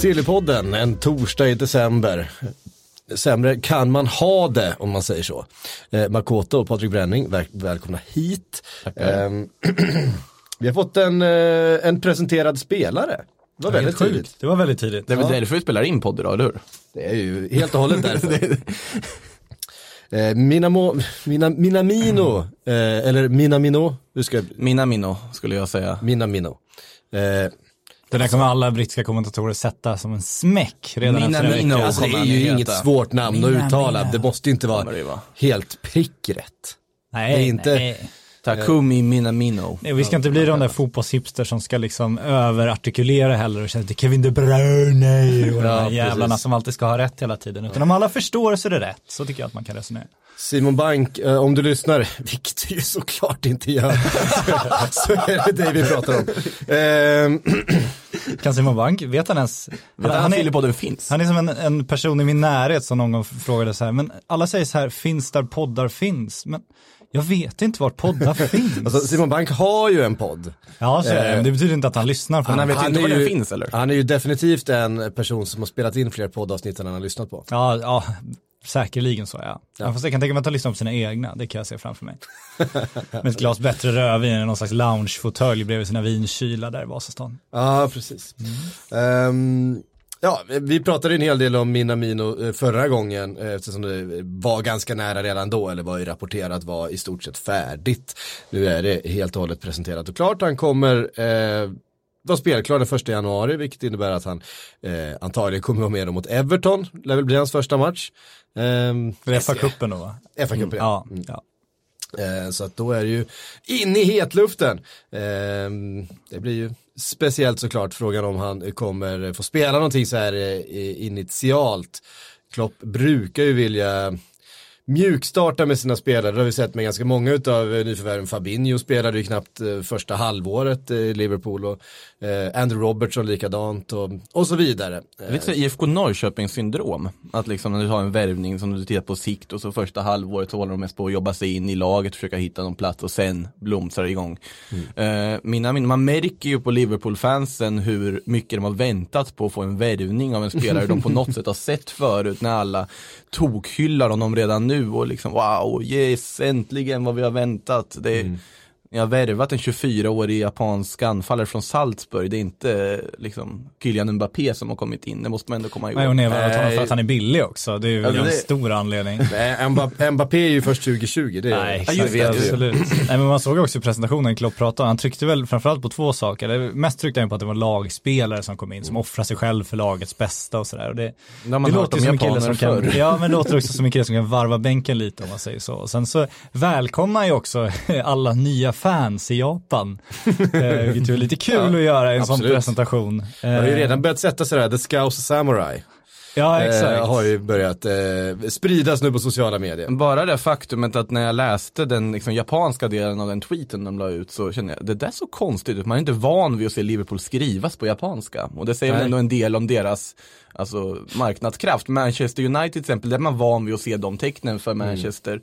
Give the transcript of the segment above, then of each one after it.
Sillypodden, en torsdag i december. Sämre kan man ha det om man säger så. Eh, Makoto och Patrik Bränning, väl, välkomna hit. Ehm, vi har fått en, eh, en presenterad spelare. Det var väldigt tidigt. Det var väldigt tidigt. Det är väl Ja. därför vi spelar in podd idag, eller hur? Det är ju helt och hållet därför. eh, Minamo, mina, Minamino, eh, eller Minamino, hur ska jag, Minamino skulle jag säga. Minamino. Eh, Det där kommer alla brittiska kommentatorer sätta som en smäck redan efter en vecka. alltså det är ju heta. inget svårt namn att Mina, uttala, mina. det måste ju inte vara helt prickrätt. Nej, det är inte- nej. Takumi Minamino. Nej, vi ska inte bli de där fotbollshipster som ska liksom överartikulera heller och känna att är Kevin De Bruyne och de Ja, jävlarna precis. som alltid ska ha rätt hela tiden. Utan om alla förstår så är det rätt. Så tycker jag att man kan resonera. Simon Bank, eh, om du lyssnar, vilket du ju såklart inte gör, så, så är det dig vi pratar om. Kan Simon Bank, vet han ens? Vet Han, han, är, finns? han är som en, en person i min närhet som någon gång frågade så här, men alla säger så här, finns där poddar finns? Men jag vet inte vart poddar finns. alltså Simon Bank har ju en podd. ja, så eh, Men det betyder inte att han lyssnar på Han den. vet inte är var den ju- finns, eller? Han är ju definitivt en person som har spelat in fler poddavsnitt än han har lyssnat på. Ja, ja, säkerligen så ja. ja. Fast jag kan tänka mig att han lyssnar på sina egna, det kan jag se framför mig. Med ett glas bättre rödvin än någon slags loungefåtölj bredvid sina vinkylar där i Vasastan. Ja, precis. Ehm, ja, vi pratade en hel del om Minamino eh, förra gången eh, eftersom det var ganska nära redan då, eller var ju rapporterat var i stort sett färdigt. Nu är det helt och hållet presenterat och klart. Han kommer eh, vara spelklar den första januari, vilket innebär att han eh, antagligen kommer vara med mot Everton, lär väl bli hans första match. Um, FA-cupen då va? FA-cupen, Ja, Mm. ja. Eh, Så att då är det ju in i hetluften. Eh, Det blir ju speciellt såklart frågan om han kommer få spela någonting så här eh, initialt. Klopp brukar ju vilja mjukstarta med sina spelare, det har vi sett med ganska många utav nyförvärven. Fabinho spelade ju knappt eh, första halvåret i Liverpool och eh, Andrew Robertson likadant och, och så vidare. Lite så IFK Norrköping syndrom. Att liksom när du har en värvning som du tittar på sikt och så första halvåret så håller de mest på att jobba sig in i laget, försöka hitta någon plats och sen blomstrar det igång. Eh, mina, min- man märker ju på Liverpool-fansen hur mycket de har väntat på att få en värvning av en spelare de på något sätt har sett förut när alla tokhyllar honom redan nu och liksom wow, yes, äntligen vad vi har väntat. Det, mm. Ni har värvat en 24-årig japansk anfallare från Salzburg. Det är inte liksom Kylian Mbappé som har kommit in. Det måste man ändå komma ihåg. Nej, och ni har värvat honom för Nej. att han är billig också. Det är ju Ja, en det- stor anledning. Nej, Mbappé, är ju först 2020, det, Nej, det exakt, vet vi ju. absolut. Nej, men man såg också i presentationen Klopp pratade, han tryckte väl framförallt på två saker. Eller Mest tryckte han på att det var lagspelare som kom in, som offrar sig själv för lagets bästa och sådär. Och Det, Det det låter om som en kille som kan, ja men det låter också som en kille som kan varva bänken lite om man säger så. Och sen så välkomnar ju också alla nya fans i Japan. Eh, Vilket är lite kul att göra i en sån absolut. presentation. Det har ju Eh, redan börjat sätta sig där, The Scouse Samurai. Ja Eh, exakt. har ju börjat eh, spridas nu på sociala medier. Bara det faktumet att när jag läste den liksom, japanska delen av den tweeten de la ut så kände jag, det där är så konstigt ut. Man är inte van vid att se Liverpool skrivas på japanska. Och det säger väl ändå en del om deras alltså, marknadskraft. Manchester United till exempel, där är man van vid att se de tecknen för Mm.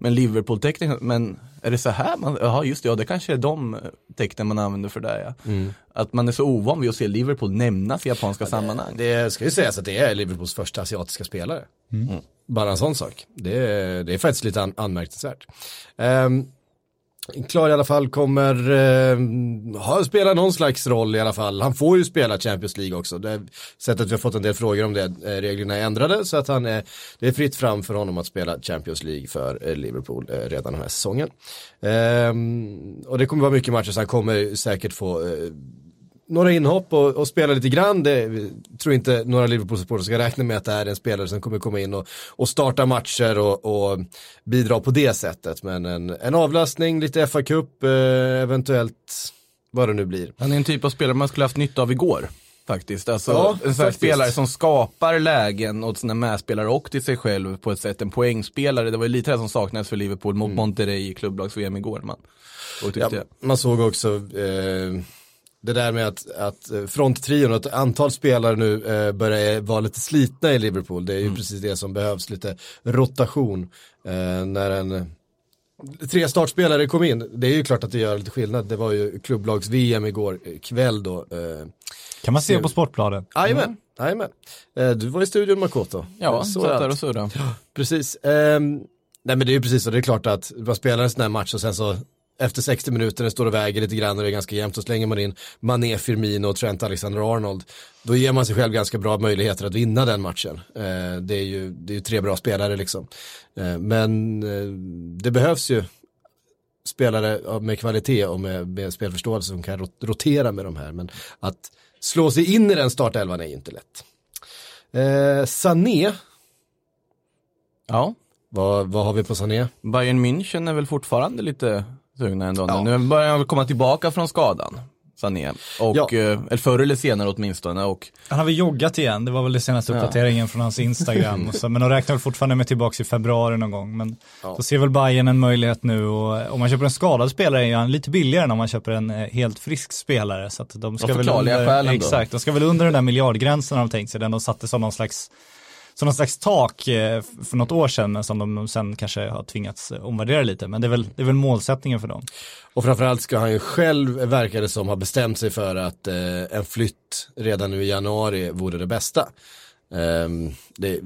Men Liverpool-tecknen, men är det så här man, jaha just det, ja det kanske är de tecknen man använder för det ja. Mm. Att man är så ovan vid att se Liverpool nämnas i japanska sammanhang. Det ska ju sägas att det är Liverpools första asiatiska spelare. Mm. Bara en sån sak. Det är, det är faktiskt lite an, anmärkningsvärt. Um, Klar i alla fall kommer eh, ha, spela någon slags roll i alla fall. Han får ju spela Champions League också. Det sättet vi har fått en del frågor om det. Eh, reglerna är ändrade så att han är, det är fritt fram för honom att spela Champions League för eh, Liverpool eh, redan den här säsongen. Eh, och det kommer vara mycket matcher så han kommer säkert få eh, några inhopp och, och spela lite grann. Det tror inte några Liverpool-supportrar ska räkna med att det är en spelare som kommer komma in och, och starta matcher och, och bidra på det sättet. Men en, en avlastning, lite FA-cup, eh, eventuellt vad det nu blir. Han är en typ av spelare man skulle haft nytta av igår. faktiskt. Alltså Ja, en sån spelare som skapar lägen åt sina medspelare och till sig själv på ett sätt. En poängspelare, det var ju lite det som saknades för Liverpool mot Monterrey i klubblags-VM igår. Man. Mm. Ja, man såg också eh, det där med att, att eh, fronttrion, att ett antal spelare nu eh, börjar vara lite slitna i Liverpool. Det är ju Mm. precis det som behövs, lite rotation. Eh, när en tre startspelare kom in, det är ju klart att det gör lite skillnad. Det var ju klubblags-VM igår eh, kväll då. Eh, Kan man se på Sportbladet. Jajamän, jajamän. Eh, du var i studion Makoto. Ja, satt där och surrade. Precis. Ehm, nej men det är ju precis så, det är klart att man spelar en sån här match och sen så efter 60 minuter, det står och väger lite grann och det är ganska jämnt, så slänger man in Mané, Firmino och Trent Alexander-Arnold. Då ger man sig själv ganska bra möjligheter att vinna den matchen. Eh, det, är ju, det är ju tre bra spelare liksom. Eh, men eh, det behövs ju spelare med kvalitet och med, med spelförståelse som kan rot- rotera med de här. Men att slå sig in i den startelvan är ju inte lätt. Eh, Sané, Ja, vad, vad har vi på Sané? Bayern München är väl fortfarande lite sugna ändå. Ja. Nu börjar han komma tillbaka från skadan. Sané. Och, Ja. eh, eller förr eller senare åtminstone. Och Han har väl joggat igen, det var väl det senaste Ja. uppdateringen från hans Instagram. Och så, men de räknar väl fortfarande med tillbaka i februari någon gång. Men Ja. då ser väl Bayern en möjlighet nu och eh, om man köper en skadad spelare är han lite billigare än om man köper en eh, helt frisk spelare. Så att de ska väl under. Exakt, de ska väl under den där miljardgränsen har de tänkt sig, den de satte som någon slags som någon slags tak eh, för något år sedan, men som de sen kanske har tvingats eh, omvärdera lite. Men det är väl, det är väl målsättningen för dem. Och framförallt ska han ju själv, verkar det som, ha bestämt sig för att eh, en flytt redan nu i januari vore det bästa. Ehm, det,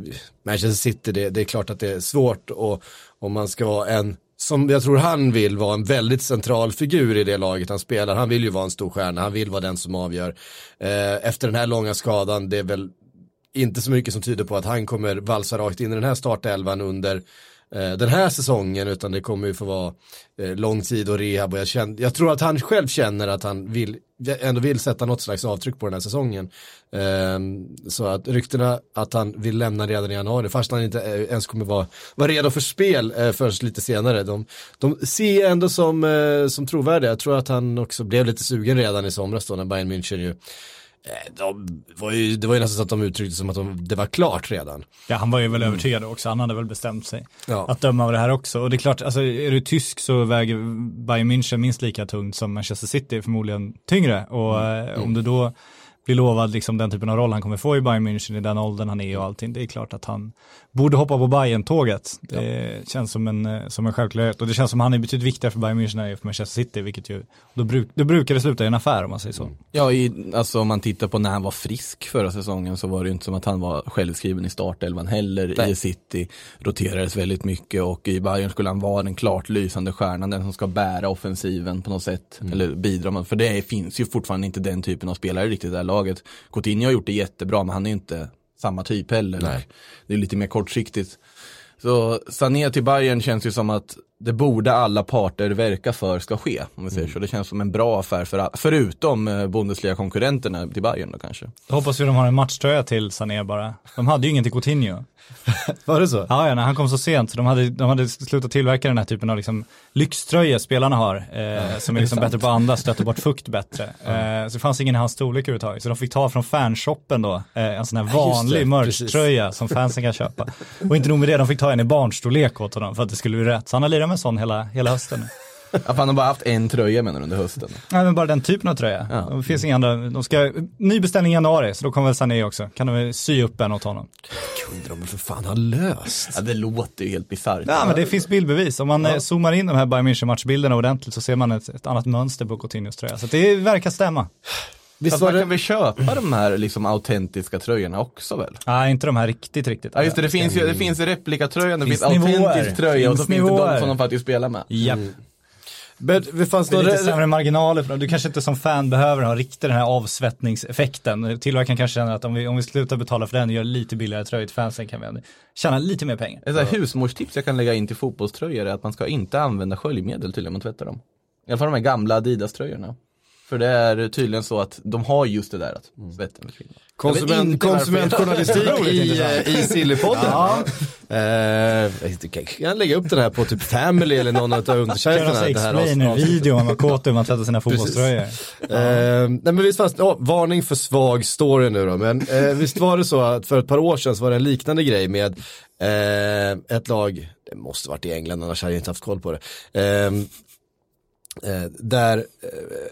Manchester City, det, det är klart att det är svårt och om man ska vara en, som jag tror han vill vara en väldigt central figur i det laget han spelar. Han vill ju vara en stor stjärna, han vill vara den som avgör. Eh, efter den här långa skadan, det är väl inte så mycket som tyder på att han kommer valsa rakt in i den här startelvan under eh, den här säsongen utan det kommer ju få vara eh, lång tid och rehab och jag, känner, jag tror att han själv känner att han vill, ändå vill sätta något slags avtryck på den här säsongen. Eh, så att ryktena att han vill lämna redan i januari fast han inte eh, ens kommer vara, vara redo för spel eh, förrän lite senare. De, de ser jag ändå som, eh, som trovärdiga. Jag tror att han också blev lite sugen redan i somras då när Bayern München ju Eh, de var ju, det var ju nästan så att de uttryckte som att de, det var klart redan. Ja, han var ju väl övertygad också, han hade väl bestämt sig. Ja. Att döma av det här också. Och det är klart, alltså, är du tysk så väger Bayern München minst lika tungt som Manchester City, förmodligen tyngre. Och eh, om du då blir lovad liksom den typen av roll han kommer få i Bayern München i den åldern han är och allting, det är klart att han borde hoppa på Bayern-tåget. Det känns som en, eh, som en självklarhet. Och det känns som han är betydligt viktigare för Bayern München än för Manchester City, vilket ju, då, bruk, då brukar det sluta i en affär om man säger så. Ja, i, alltså om man tittar på när han var frisk förra säsongen så var det ju inte som att han var självskriven i startelvan heller. Nej. I City roterades väldigt mycket och i Bayern skulle han vara den klart lysande stjärnan, den som ska bära offensiven på något sätt. Eller bidra för det finns ju fortfarande inte den typen av spelare riktigt här laget. Coutinho har gjort det jättebra men han är ju inte samma typ heller. Nej. Det är lite mer kortsiktigt. Så Sané till Bayern känns ju som att det borde alla parter verka för ska ske. Om vi säger så. Det känns som en bra affär för all- förutom eh, Bundesliga-konkurrenterna till Bayern då kanske. Då hoppas vi de har en matchtröja till Sané bara. De hade ju ingen till Coutinho. Var det så? Ja, ja, när han kom så sent, så de hade, de hade slutat tillverka den här typen av liksom lyxtröjor spelarna har, eh, som är liksom bättre på att andas, stöter bort fukt bättre. Eh, så det fanns ingen i hans storlek överhuvudtaget, så de fick ta från fanshoppen då, eh, en sån här vanlig det, merch-tröja som fansen kan köpa. Och inte nog med det, de fick ta en i barnstorlek åt honom för att det skulle bli rätt. Så han har lirat med en sån hela, hela hösten. Ja, han har bara haft en tröja menar du under hösten. Nej men bara den typen av tröja. Ja. Det finns inga andra, de ska, ny beställning i januari, så då kommer väl Sané också. Kan de sy upp en åt honom. kunde de för fan ha löst. Ja, det låter ju helt bisarrt. Ja men det finns bildbevis. Om man eh, zoomar in de här Bayern München matchbilderna ordentligt så ser man ett, ett annat mönster på Coutinhos tröja. Så det verkar stämma. Visst var man det? kan väl köpa de här liksom autentiska tröjorna också väl? Nej, inte de här riktigt, riktigt. Ja just det, det finns ju det finns replikatröjan, det Finns finns, nivåer. autentisk tröja och så Finns finns det de nivåer. som de faktiskt spelar med. Japp. Men det fanns Det är lite sämre marginaler för dem. Du kanske inte som fan behöver ha riktigt den här avsvettningseffekten. Tillverkaren kanske känner att om vi, om vi slutar betala för den och gör lite billigare tröjor till fansen kan vi tjäna lite mer pengar. Ett husmorstips jag kan lägga in till fotbollströjor är att man ska inte använda sköljmedel till när man tvättar dem. I alla fall de här gamla Adidas-tröjorna. För det är tydligen så att de har just det där att svetten försvinner. Jag vet Konsument, konsumentjournalistik i, eh, i Sillypodden. Eh, jag kan jag lägga upp den här på typ Family eller någon av undersajterna. sig det här explain en avsnittet. video om vad kåt man tvättar sina fotbollströjor. Eh, nej men visst fanns oh, varning för svag story nu då, men eh, visst var det så att för ett par år sedan så var det en liknande grej med eh, ett lag, det måste varit i England annars hade jag inte haft koll på det. Eh, Eh, där eh,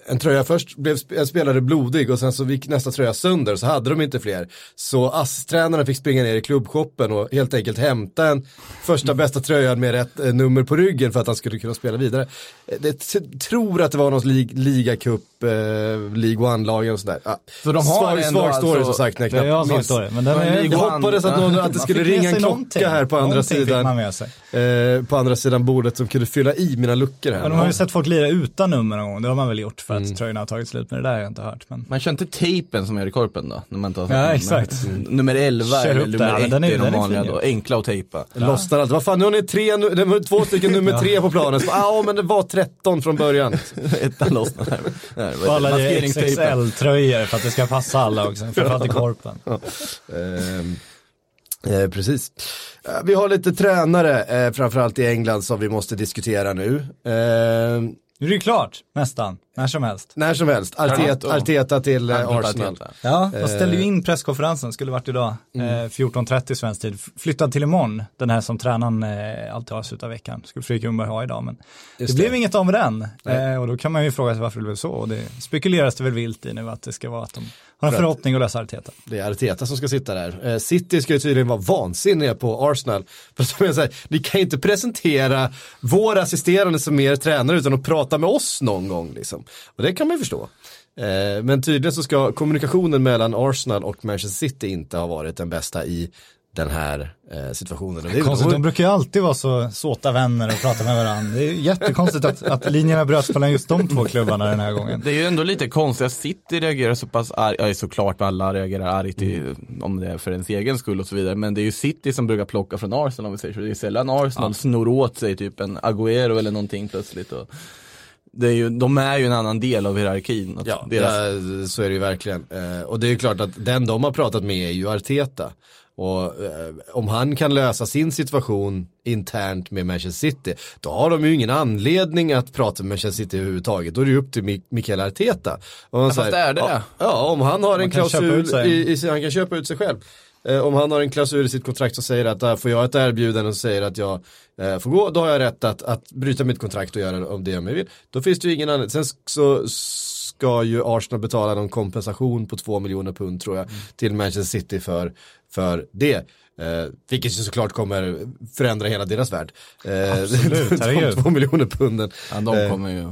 en tröja först blev sp- en spelare blodig och sen så gick nästa tröja sönder så hade de inte fler. Så ASS-tränaren fick springa ner i klubbshoppen och helt enkelt hämta en första bästa tröjan med rätt eh, nummer på ryggen för att han skulle kunna spela vidare. Eh, det tror att det var någon lig ligacup, eh, League One-lagen och sådär. Ja. Så de har svag, ändå svag story alltså- som sagt. jag Det är jag knappt minns. står det. Men den Men är, Jag hoppades att, någon, att det skulle ringa en klocka någonting. här på andra sidan. Eh, på andra sidan bordet som kunde fylla i mina luckor här. Men de har ju sett folk lira utan nummer någon gång, det har man väl gjort för Mm. att tröjorna har tagit slut, men det där har jag inte hört. Men... Man kör inte tejpen som gör i korpen då? När man har Ja, exakt. Nummer 11 Kör eller nummer där, 1 den är- är de är vanliga då. Enkla att tejpa. Lossnar allt. Vad fan, nu har ni tre, nu, det var två stycken nummer tre på planen. Så, Ja, men det var 13 från början. Ettan lossnar. Och alla. XXL-tröjor för att det ska passa alla också, framförallt i korpen. Ehm, eh, precis. Eh, vi har lite tränare, eh, framförallt i England, som vi måste diskutera nu. Ehm, Nu är det klart, nästan, när som helst. när som helst, Arteta. Arteta till eh. Arsenal. Ja, de Eh. ställde ju in presskonferensen, skulle varit idag, Mm. eh, 14.30 svensk tid. Flyttad till imorgon, den här som tränaren eh, alltid har slutet av veckan. Skulle Fredrik Ljungberg ha idag, men Just det blev det. inget av med den. Eh, och då kan man ju fråga sig varför det blev så. Och det spekuleras det väl vilt i nu att det ska vara att de har en förhoppning att lösa Arteta. Det är Arteta som ska sitta där. Eh, City ska ju tydligen vara vansinniga på Arsenal. För som jag säger, ni kan ju inte presentera vår assisterande som er tränare utan att prata med oss någon gång. Liksom. Och det kan man ju förstå. Eh, men tydligen så ska kommunikationen mellan Arsenal och Manchester City inte ha varit den bästa i den här eh, situationen. Det är- Konstigt, de brukar ju alltid vara så såta vänner och prata med varandra. Det är jättekonstigt att, att linjerna bröts mellan just de två klubbarna den här gången. Det är ju ändå lite konstigt att City reagerar så pass argt, ja såklart alla reagerar argt i, om det är för ens egen skull och så vidare, men det är ju City som brukar plocka från Arsenal om vi säger så. Det är sällan Arsenal snor åt sig typ en Agüero eller någonting plötsligt. Och det är ju, de är ju en annan del av hierarkin. Ja, deras, ja, så är det ju verkligen. Eh, och det är ju klart att den de har pratat med är ju Arteta. Och eh, om han kan lösa sin situation internt med Manchester City, då har de ju ingen anledning att prata med Manchester City överhuvudtaget. Då är det ju upp till Mi- Mikael Arteta. Och han fast säger, är det ja, ja, om han har en kan köpa klausul, i, i, han kan köpa ut sig själv. Eh, om han har en klausul i sitt kontrakt som säger att äh, får jag ett erbjudande och säger att jag eh, får gå, då har jag rätt att, att bryta mitt kontrakt och göra om det jag vill. Då finns det ju ingen annan. Sen så ska ju Arsenal betala någon kompensation på två miljoner pund tror jag till Manchester City för, för det. Eh, vilket såklart kommer förändra hela deras värld. Eh, Absolut, de två miljoner punden. ja, de Eh, kommer ju,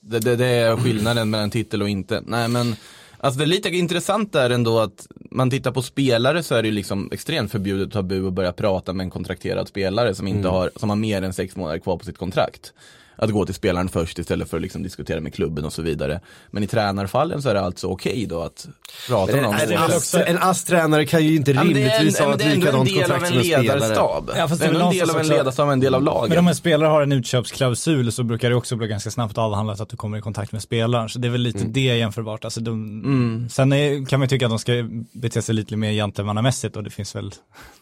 det, det, det är skillnaden mellan titel och inte. Nej men, alltså det är lite intressant där ändå att man tittar på spelare så är det ju liksom extremt förbjudet tabu att börja prata med en kontrakterad spelare som inte har, som har mer än sex månader kvar på sitt kontrakt. Att gå till spelaren först istället för att liksom diskutera med klubben och så vidare. Men i tränarfallen så är det alltså okej då att prata med någon. en, ass, en ASS-tränare kan ju inte rimligtvis ha ett likadant kontrakt som en ledarstab. Ja, fast det är en del av en ledarstab, en del av laget. Men om en spelare har en utköpsklausul så brukar det också bli ganska snabbt avhandlat att du kommer i kontakt med spelaren. Så det är väl lite det jämförbart. Alltså de, Sen är, kan man ju tycka att de ska bete sig lite mer gentlemannamässigt och det finns väl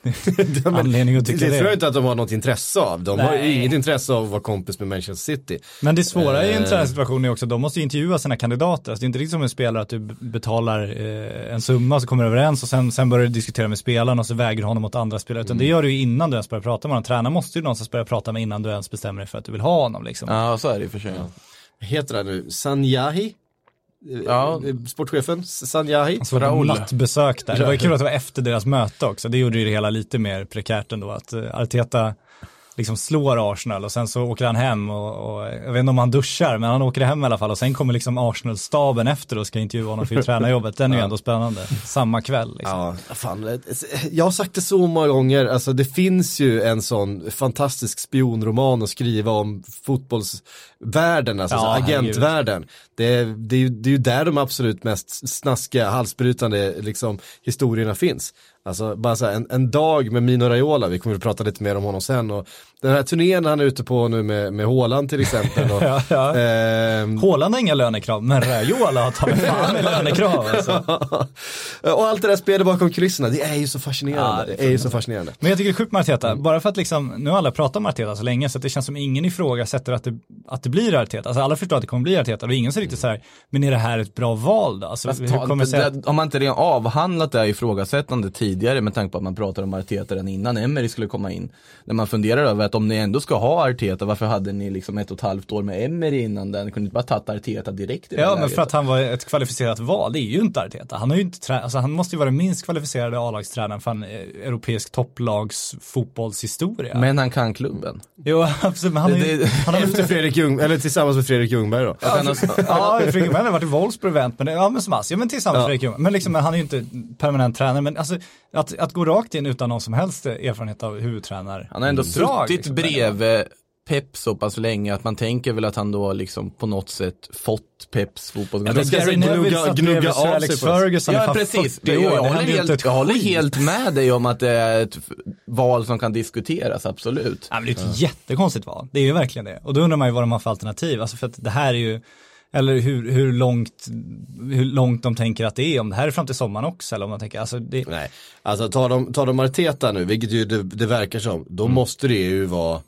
anledning att Det, tycka det det. tror jag inte att de har något intresse av. De har ju Nej. inget intresse av att vara kompis med Manchester City. Men det svåra i en Eh. träningssituation är också att de måste ju intervjua sina kandidater. Alltså det är inte riktigt som en spelare att du betalar eh, en summa så kommer du överens och sen, sen börjar du diskutera med spelaren och så väger du honom mot andra spelare. Utan det gör du ju innan du ens börjar prata med honom. Tränaren måste ju någonstans börja prata med innan du ens bestämmer dig för att du vill ha honom liksom. Ja, så är det i och för sig. Vad heter han nu? Sanjahi? Ja. Eh, Sportchefen? Sanjahi? Så var det nattbesök där. Det var ju kul att det var efter deras möte också. Det gjorde ju det hela lite mer prekärt ändå. Att eh, Arteta liksom slår Arsenal och sen så åker han hem och, och jag vet inte om han duschar men han åker hem i alla fall och sen kommer liksom Arsenal-staben efter och ska intervjua honom för tränarjobbet. Den är ju ändå spännande. Samma kväll liksom. Ja, fan. Jag har sagt det så många gånger, alltså det finns ju en sån fantastisk spionroman att skriva om fotbollsvärlden, alltså Ja, agentvärlden. Det är, det, är ju, det är ju där de absolut mest snaskiga, halsbrytande liksom, historierna finns. Alltså bara så här, en, en dag med Mino Raiola, vi kommer att prata lite mer om honom sen. Och den här turnén han är ute på nu med, med Haaland till exempel. Och, Ja, ja. ehm, Haaland har inga lönekrav, men Raiola har ta mig fan med lönekrav alltså. och allt det där spelet bakom kulisserna, det är ju så fascinerande. Ja, det är det är ju så fascinerande. Men jag tycker det är sjukt med Arteta, bara för att liksom, nu har alla pratat om Arteta så länge så att det känns som ingen ifrågasätter att det, att det blir Arteta. Alltså alla förstår att det kommer bli Arteta, är ingen som riktigt så här, men är det här ett bra val då? Alltså, Fast hur ta, kommer det att, om man inte redan avhandlat det här ifrågasättande tidigare med tanke på att man pratar om Arteta redan innan Emery skulle komma in. När man funderar över att om ni ändå ska ha Arteta, varför hade ni liksom ett och ett halvt år med Emery innan den? Kunde ni inte bara tagit Arteta direkt i Ja, men läget? för att han var ett kvalificerat val, det är ju inte Arteta. Han har ju inte trä- alltså han måste ju vara den minst kvalificerade A-lagstränaren för en eh, europeisk topplags fotbollshistoria. Men han kan klubben. Jo, absolut, men han har ju, Det- han har ju Efter Fredrik Ljung, eller tillsammans med Fredrik Ljungberg då. Att Ja, Fredrik Ljungberg har varit i Wolfsburg vänt, men, ja men som ja men tillsammans med Ja. Fredrik Ljungberg. Men liksom, han är ju inte permanent tränare, men alltså att, att gå rakt in utan någon som helst erfarenhet av huvudtränare. Han har ändå Drag, suttit liksom. bredvid Pep så pass länge att man tänker väl att han då liksom på något sätt fått Peps fotboll. Ja, det ska Gary gnugga- Neville satt gnugga av Alex. Ferguson Ja precis, 40 jag, jag, håller helt, jag håller helt med dig om att det är ett val som kan diskuteras, absolut. Ja, men det är ett jättekonstigt val. Det är ju verkligen det. Och då undrar man ju vad de har för alternativ. Alltså för att det här är ju, eller hur, hur, långt, hur långt de tänker att det är. Om det här är fram till sommaren också. Eller om de tänker, alltså det, Nej, alltså tar de, tar de Arteta nu, vilket ju det, det verkar som, då Mm. måste det ju vara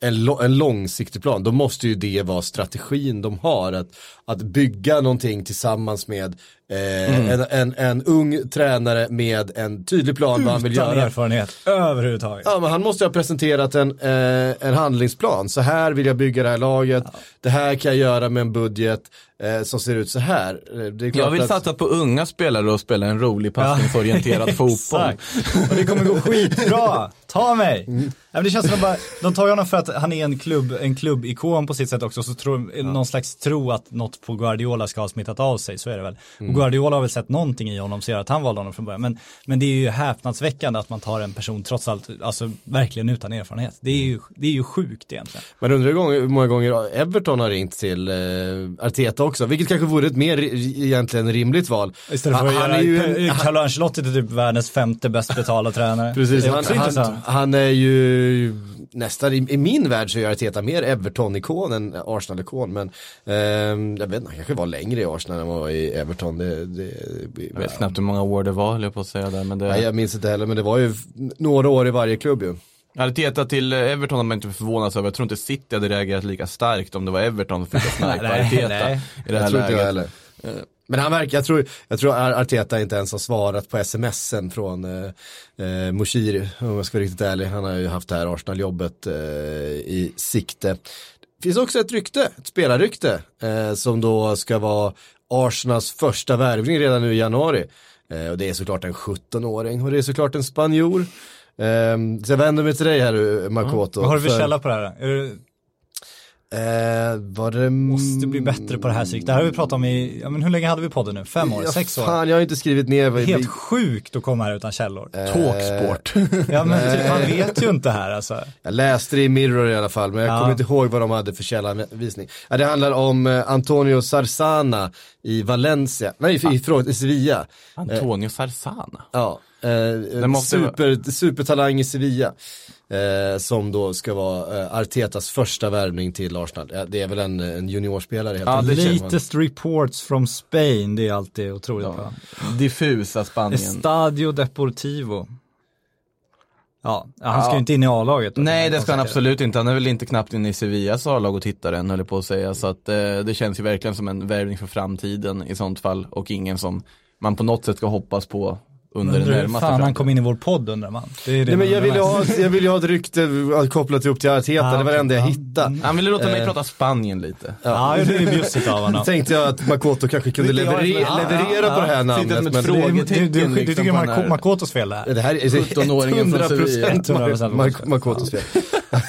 en, en långsiktig plan. Då måste ju det vara strategin de har. Att, att bygga någonting tillsammans med eh, Mm. en, en, en ung tränare med en tydlig plan vad han vill utan göra. erfarenhet överhuvudtaget. Ja, men han måste ha presenterat en, eh, en handlingsplan. Så här vill jag bygga det här laget. Det här kan jag göra med en budget eh, som ser ut så här. Eh, Det är klart Jag vill att, satsa på unga spelare och spela en rolig passningsorienterad fotboll. Exakt. Och det kommer gå skitbra. Ta mig. Mm. Ja, men det känns som att de, bara, de tar ju honom för att han är en, klubb, en klubbikon på sitt sätt också. Så tror, någon slags tro att något på Guardiola ska ha smittat av sig. Så är det väl. Mm. Guardiola har väl sett någonting i honom som gör att han valde honom från början. Men, men det är ju häpnadsväckande att man tar en person trots allt, alltså verkligen utan erfarenhet. Det är ju, det är ju sjukt egentligen. Man undrar hur många gånger Everton har ringt till eh, Arteta också, vilket kanske vore ett mer egentligen rimligt val. Istället för att Han- han göra är ju en- Carlo Ancelotti till typ världens femte bäst betalda tränare. Precis, han, han, han är ju nästan, i, i min värld så är Arteta mer Everton-ikon än Arsenal-ikon. Men ehm, jag vet inte, han kanske var längre i Arsenal än vad han var i Everton. Det, det, Jag vet knappt hur många år det var, höll jag på att säga där. Men det... Nej, jag minns inte heller, men det var ju några år i varje klubb ju. Arteta till Everton har man inte förvånats över. Jag tror inte City hade reagerat lika starkt om det var Everton som fick snipa Nej, Arteta nej. i det här Jag tror inte jag heller. Men han verkar, jag tror, jag tror Ar- Arteta inte ens har svarat på smsen från eh, eh, Moshiri, om jag ska vara riktigt ärlig. Han har ju haft det här Arsenal-jobbet eh, i sikte. Det finns också ett rykte, ett spelarrykte, eh, som då ska vara Arsenals första värvning redan nu i januari. Eh, och det är såklart en 17-åring och det är såklart en spanjor. Eh, så jag vänder mig till dig här Makoto. Vad har du för- källa på det här? Är det, Eh, var det... måste bli bättre på det här. Det här har vi pratat om i, ja men hur länge hade vi podden nu? Fem år? Ja, sex år? Fan, jag har inte skrivit ner vad Helt sjukt att komma här utan källor. Eh, Talksport. Ja men typ, man vet ju inte här alltså. Jag läste det i Mirror i alla fall, men jag Ja. kommer inte ihåg vad de hade för källanvisning. Ja, det handlar om eh, Antonio Sarsana i Valencia, nej Ah. i, förlåt, i Sevilla. Antonio Sarsana. Ja, eh, super, supertalang i Sevilla. Eh, som då ska vara eh, Artetas första värvning till Arsenal. Ja, det är väl en, en juniorspelare helt Ja, det enkelt. Latest reports from Spain, det är alltid otroligt bra. Diffusa Spanien. Estadio Deportivo. Ja, han ska Ja. ju inte in i A-laget. Nej det ska han absolut inte. Han är väl inte knappt inne i Sevillas A-lag och tittar än höll jag på att säga. Så att eh, det känns ju verkligen som en värvning för framtiden i sånt fall. Och ingen som man på något sätt ska hoppas på under den Undrar hur närmaste fan han kom in i vår podd undrar man. Det är det Nej, men jag vill ju undrar. ha, jag vill ju ha ett rykte kopplat upp till Arteta, Ah, det var det enda jag hittade. Han ville låta mig Eh. prata Spanien lite. Ja, det är bjussigt av honom. tänkte jag att Makoto kanske kunde leverera, ja, ja, leverera på ja. det här namnet. men- fråge- Du, du, du, Frågetecken du liksom tycker på Marco- den Makotos fel det här? Det här är 17-åringen från 100% Sevilla. Mar- Mar- Makotos fel.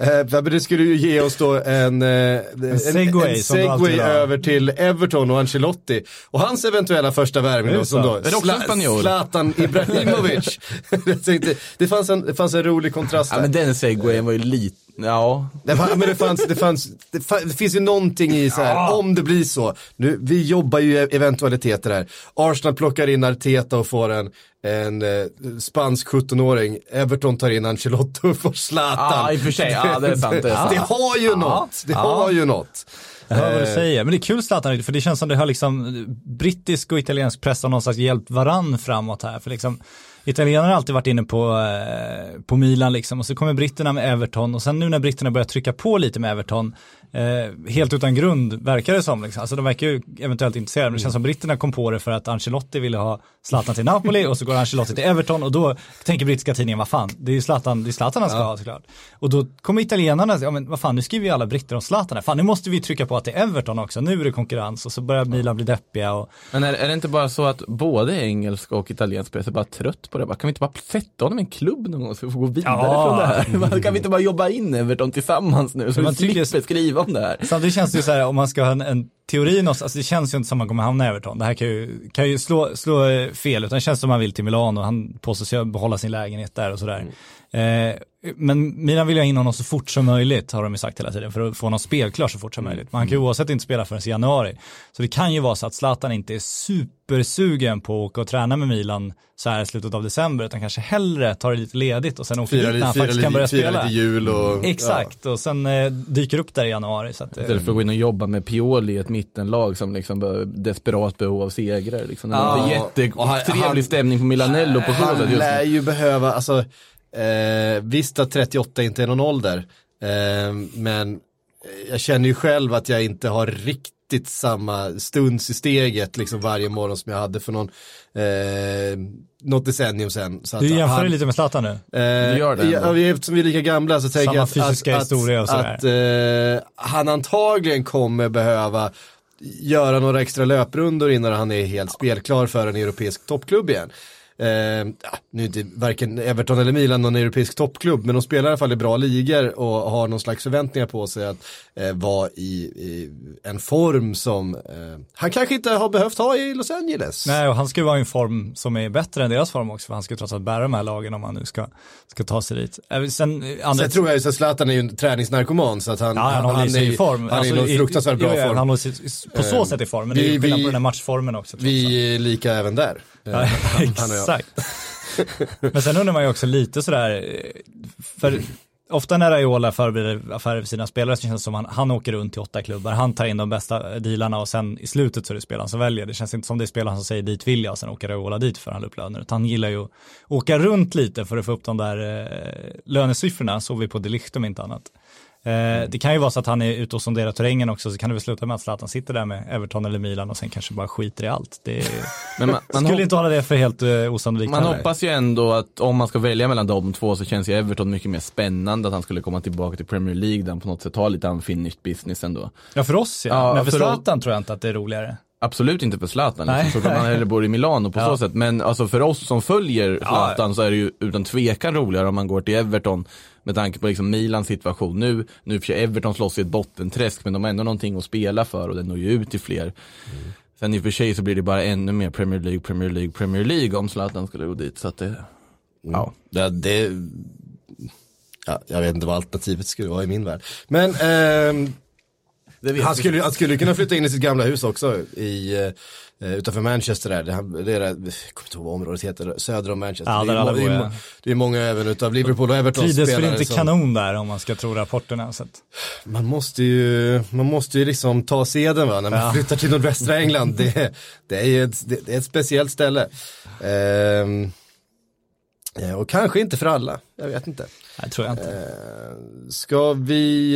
Eh, det skulle ju ge oss då en, eh, en, segway en alltid segway över till Everton och Ancelotti. Och hans eventuella första värvning då, som då en spanjor? Zlatan Ibrahimovic. Det, fanns en, det fanns en rolig kontrast Ja där. men den segwayen var ju lite, Ja, Det, men det, fanns, det, fanns, det, fa- det finns ju någonting i så här, om det blir så. Nu, vi jobbar ju eventualiteter här. Arsenal plockar in Arteta och får en, en eh, spansk 17-åring. Everton tar in Ancelotti och får Zlatan. Ja, i och för sig. Ja, det är sant, det är sant. det har ju något. Det har ju något. Jag hör vad Eh. du säger, men det är kul Zlatan, för det känns som det har liksom brittisk och italiensk press har någonstans hjälpt varann framåt här. För liksom, italienarna har alltid varit inne på, eh, på Milan liksom och så kommer britterna med Everton och sen nu när britterna börjar trycka på lite med Everton, eh, helt utan grund verkar det som. Liksom. Alltså de verkar ju eventuellt intresserade, men det känns som britterna kom på det för att Ancelotti ville ha Zlatan till Napoli och så går Ancelotti till Everton och då tänker brittiska tidningen, vad fan, det är ju Zlatan, det är Zlatan han ska ha såklart. Och då kommer italienarna, ja men vad fan, nu skriver ju alla britter om Zlatan här, fan nu måste vi trycka på att det är Everton också, nu är det konkurrens och så börjar Milan bli deppiga och men är, är det inte bara så att både engelsk och italiensk press är bara trött på det? Bara, Kan vi inte bara sätta honom i en klubb någon gång så vi får gå vidare Ja. från det här? Kan vi inte bara jobba in Everton tillsammans nu så man vi slipper skriva om det här? Samtidigt känns det ju så här, om man ska ha en, en teori någonstans, alltså det känns ju inte som att man kommer hamna i Everton. Det här kan ju, kan ju slå, slå fel, utan det känns som att man vill till Milano, han påstår sig behålla sin lägenhet där och sådär. Eh, men Milan vill ha in honom så fort som möjligt, har de ju sagt hela tiden, för att få honom spelklar så fort som möjligt. Men han kan ju oavsett inte spela förrän i januari. Så det kan ju vara så att Zlatan inte är supersugen på att åka och träna med Milan så här i slutet av december, utan kanske hellre tar det lite ledigt och sen åker Fira, dit när han faktiskt kan börja spela. lite jul och... Exakt, och sen eh, dyker upp där i januari. Så att, eh, Istället för att gå in och jobba med Pioli i ett mittenlag som liksom bara desperat behov av segrar. Liksom. Det Ja. Och han- jättetrevlig stämning på Milanello på Han lär ju behöva, alltså, eh, visst att 38 inte är någon ålder, eh, men jag känner ju själv att jag inte har riktigt samma stuns i steget liksom varje morgon som jag hade för någon, eh, något decennium sedan. Så Du att jämför han- lite med Zlatan nu? Eh, Du gör det ja, eftersom vi är lika gamla så tänker jag att, fysiska att, historia och att, att eh, han antagligen kommer behöva göra några extra löprundor innan han är helt spelklar för en europeisk toppklubb igen. Eh, nu är inte varken Everton eller Milan någon europeisk toppklubb, men de spelar i alla fall i bra ligor och har någon slags förväntningar på sig att eh, vara i, i en form som eh, han kanske inte har behövt ha i Los Angeles. Nej, och han ska ju vara i en form som är bättre än deras form också, för han ska ju trots allt bära de här lagen om han nu ska, ska ta sig dit. Äh, Sen, eh, Sen tror jag ju att Zlatan är ju en träningsnarkoman så att han, ja, han, håller sig är, i form. Han är i Alltså, någon fruktansvärt bra ja, form. Han håller sig på så Eh, sätt i form, men det är vi- ju skillnad vi- på den här matchformen också. Vi är lika även där. Ja, Eh, jag. exakt. Men sen undrar man ju också lite sådär, eh, för ofta när Raiola förbereder affärer för sina spelare så känns det som han, han åker runt till åtta klubbar, han tar in de bästa dealarna och sen i slutet så är det spelaren som väljer. Det känns inte som det är spelaren som säger dit vill jag och sen åker Raiola dit för han upp löner. Utan han gillar ju att åka runt lite för att få upp de där eh, lönesiffrorna, såg vi på Delicht om inte annat. Eh, det kan ju vara så att han är ute och sonderar terrängen också, så kan det väl sluta med att Zlatan sitter där med Everton eller Milan och sen kanske bara skiter i allt. Det man, man, skulle inte hålla det för helt uh, osannolikt man heller. hoppas ju ändå att om man ska välja mellan de två så känns ju Everton mycket mer spännande att han skulle komma tillbaka till Premier League där han på något sätt har lite unfinished business ändå. Ja för oss ja, Ja, men för för Zlatan tror jag inte att det är roligare. Absolut inte för Zlatan, Nej. liksom, såklart man hellre bor i Milano på Ja. så sätt. Men alltså för oss som följer Zlatan så är det ju utan tvekan roligare om man går till Everton med tanke på liksom Milans situation nu. Nu för sig Everton slåss i ett bottenträsk men de har ändå någonting att spela för och den når ju ut till fler. Sen i och för sig så blir det bara ännu mer Premier League, Premier League, Premier League om Zlatan skulle gå dit. Så att det, ja. Ja, det, ja, jag vet inte vad alternativet skulle vara i min värld. Men ehm, han, skulle, han skulle kunna flytta in i sitt gamla hus också i, eh, utanför Manchester där. Det, det är det, jag kommer inte ihåg vad området heter, söder om Manchester. Ja, det, är, alla det, är, må- det är många även utav Liverpool och Everton Trivdes väl spelare inte som- kanon där om man ska tro rapporterna. Så Man måste ju, man måste ju liksom ta seden va, när man Ja. flyttar till nordvästra England. Det, det, är ju ett, det, det är ett speciellt ställe. Ehm, eh, och kanske inte för alla, jag vet inte. nej, tror jag inte. Eh, Ska vi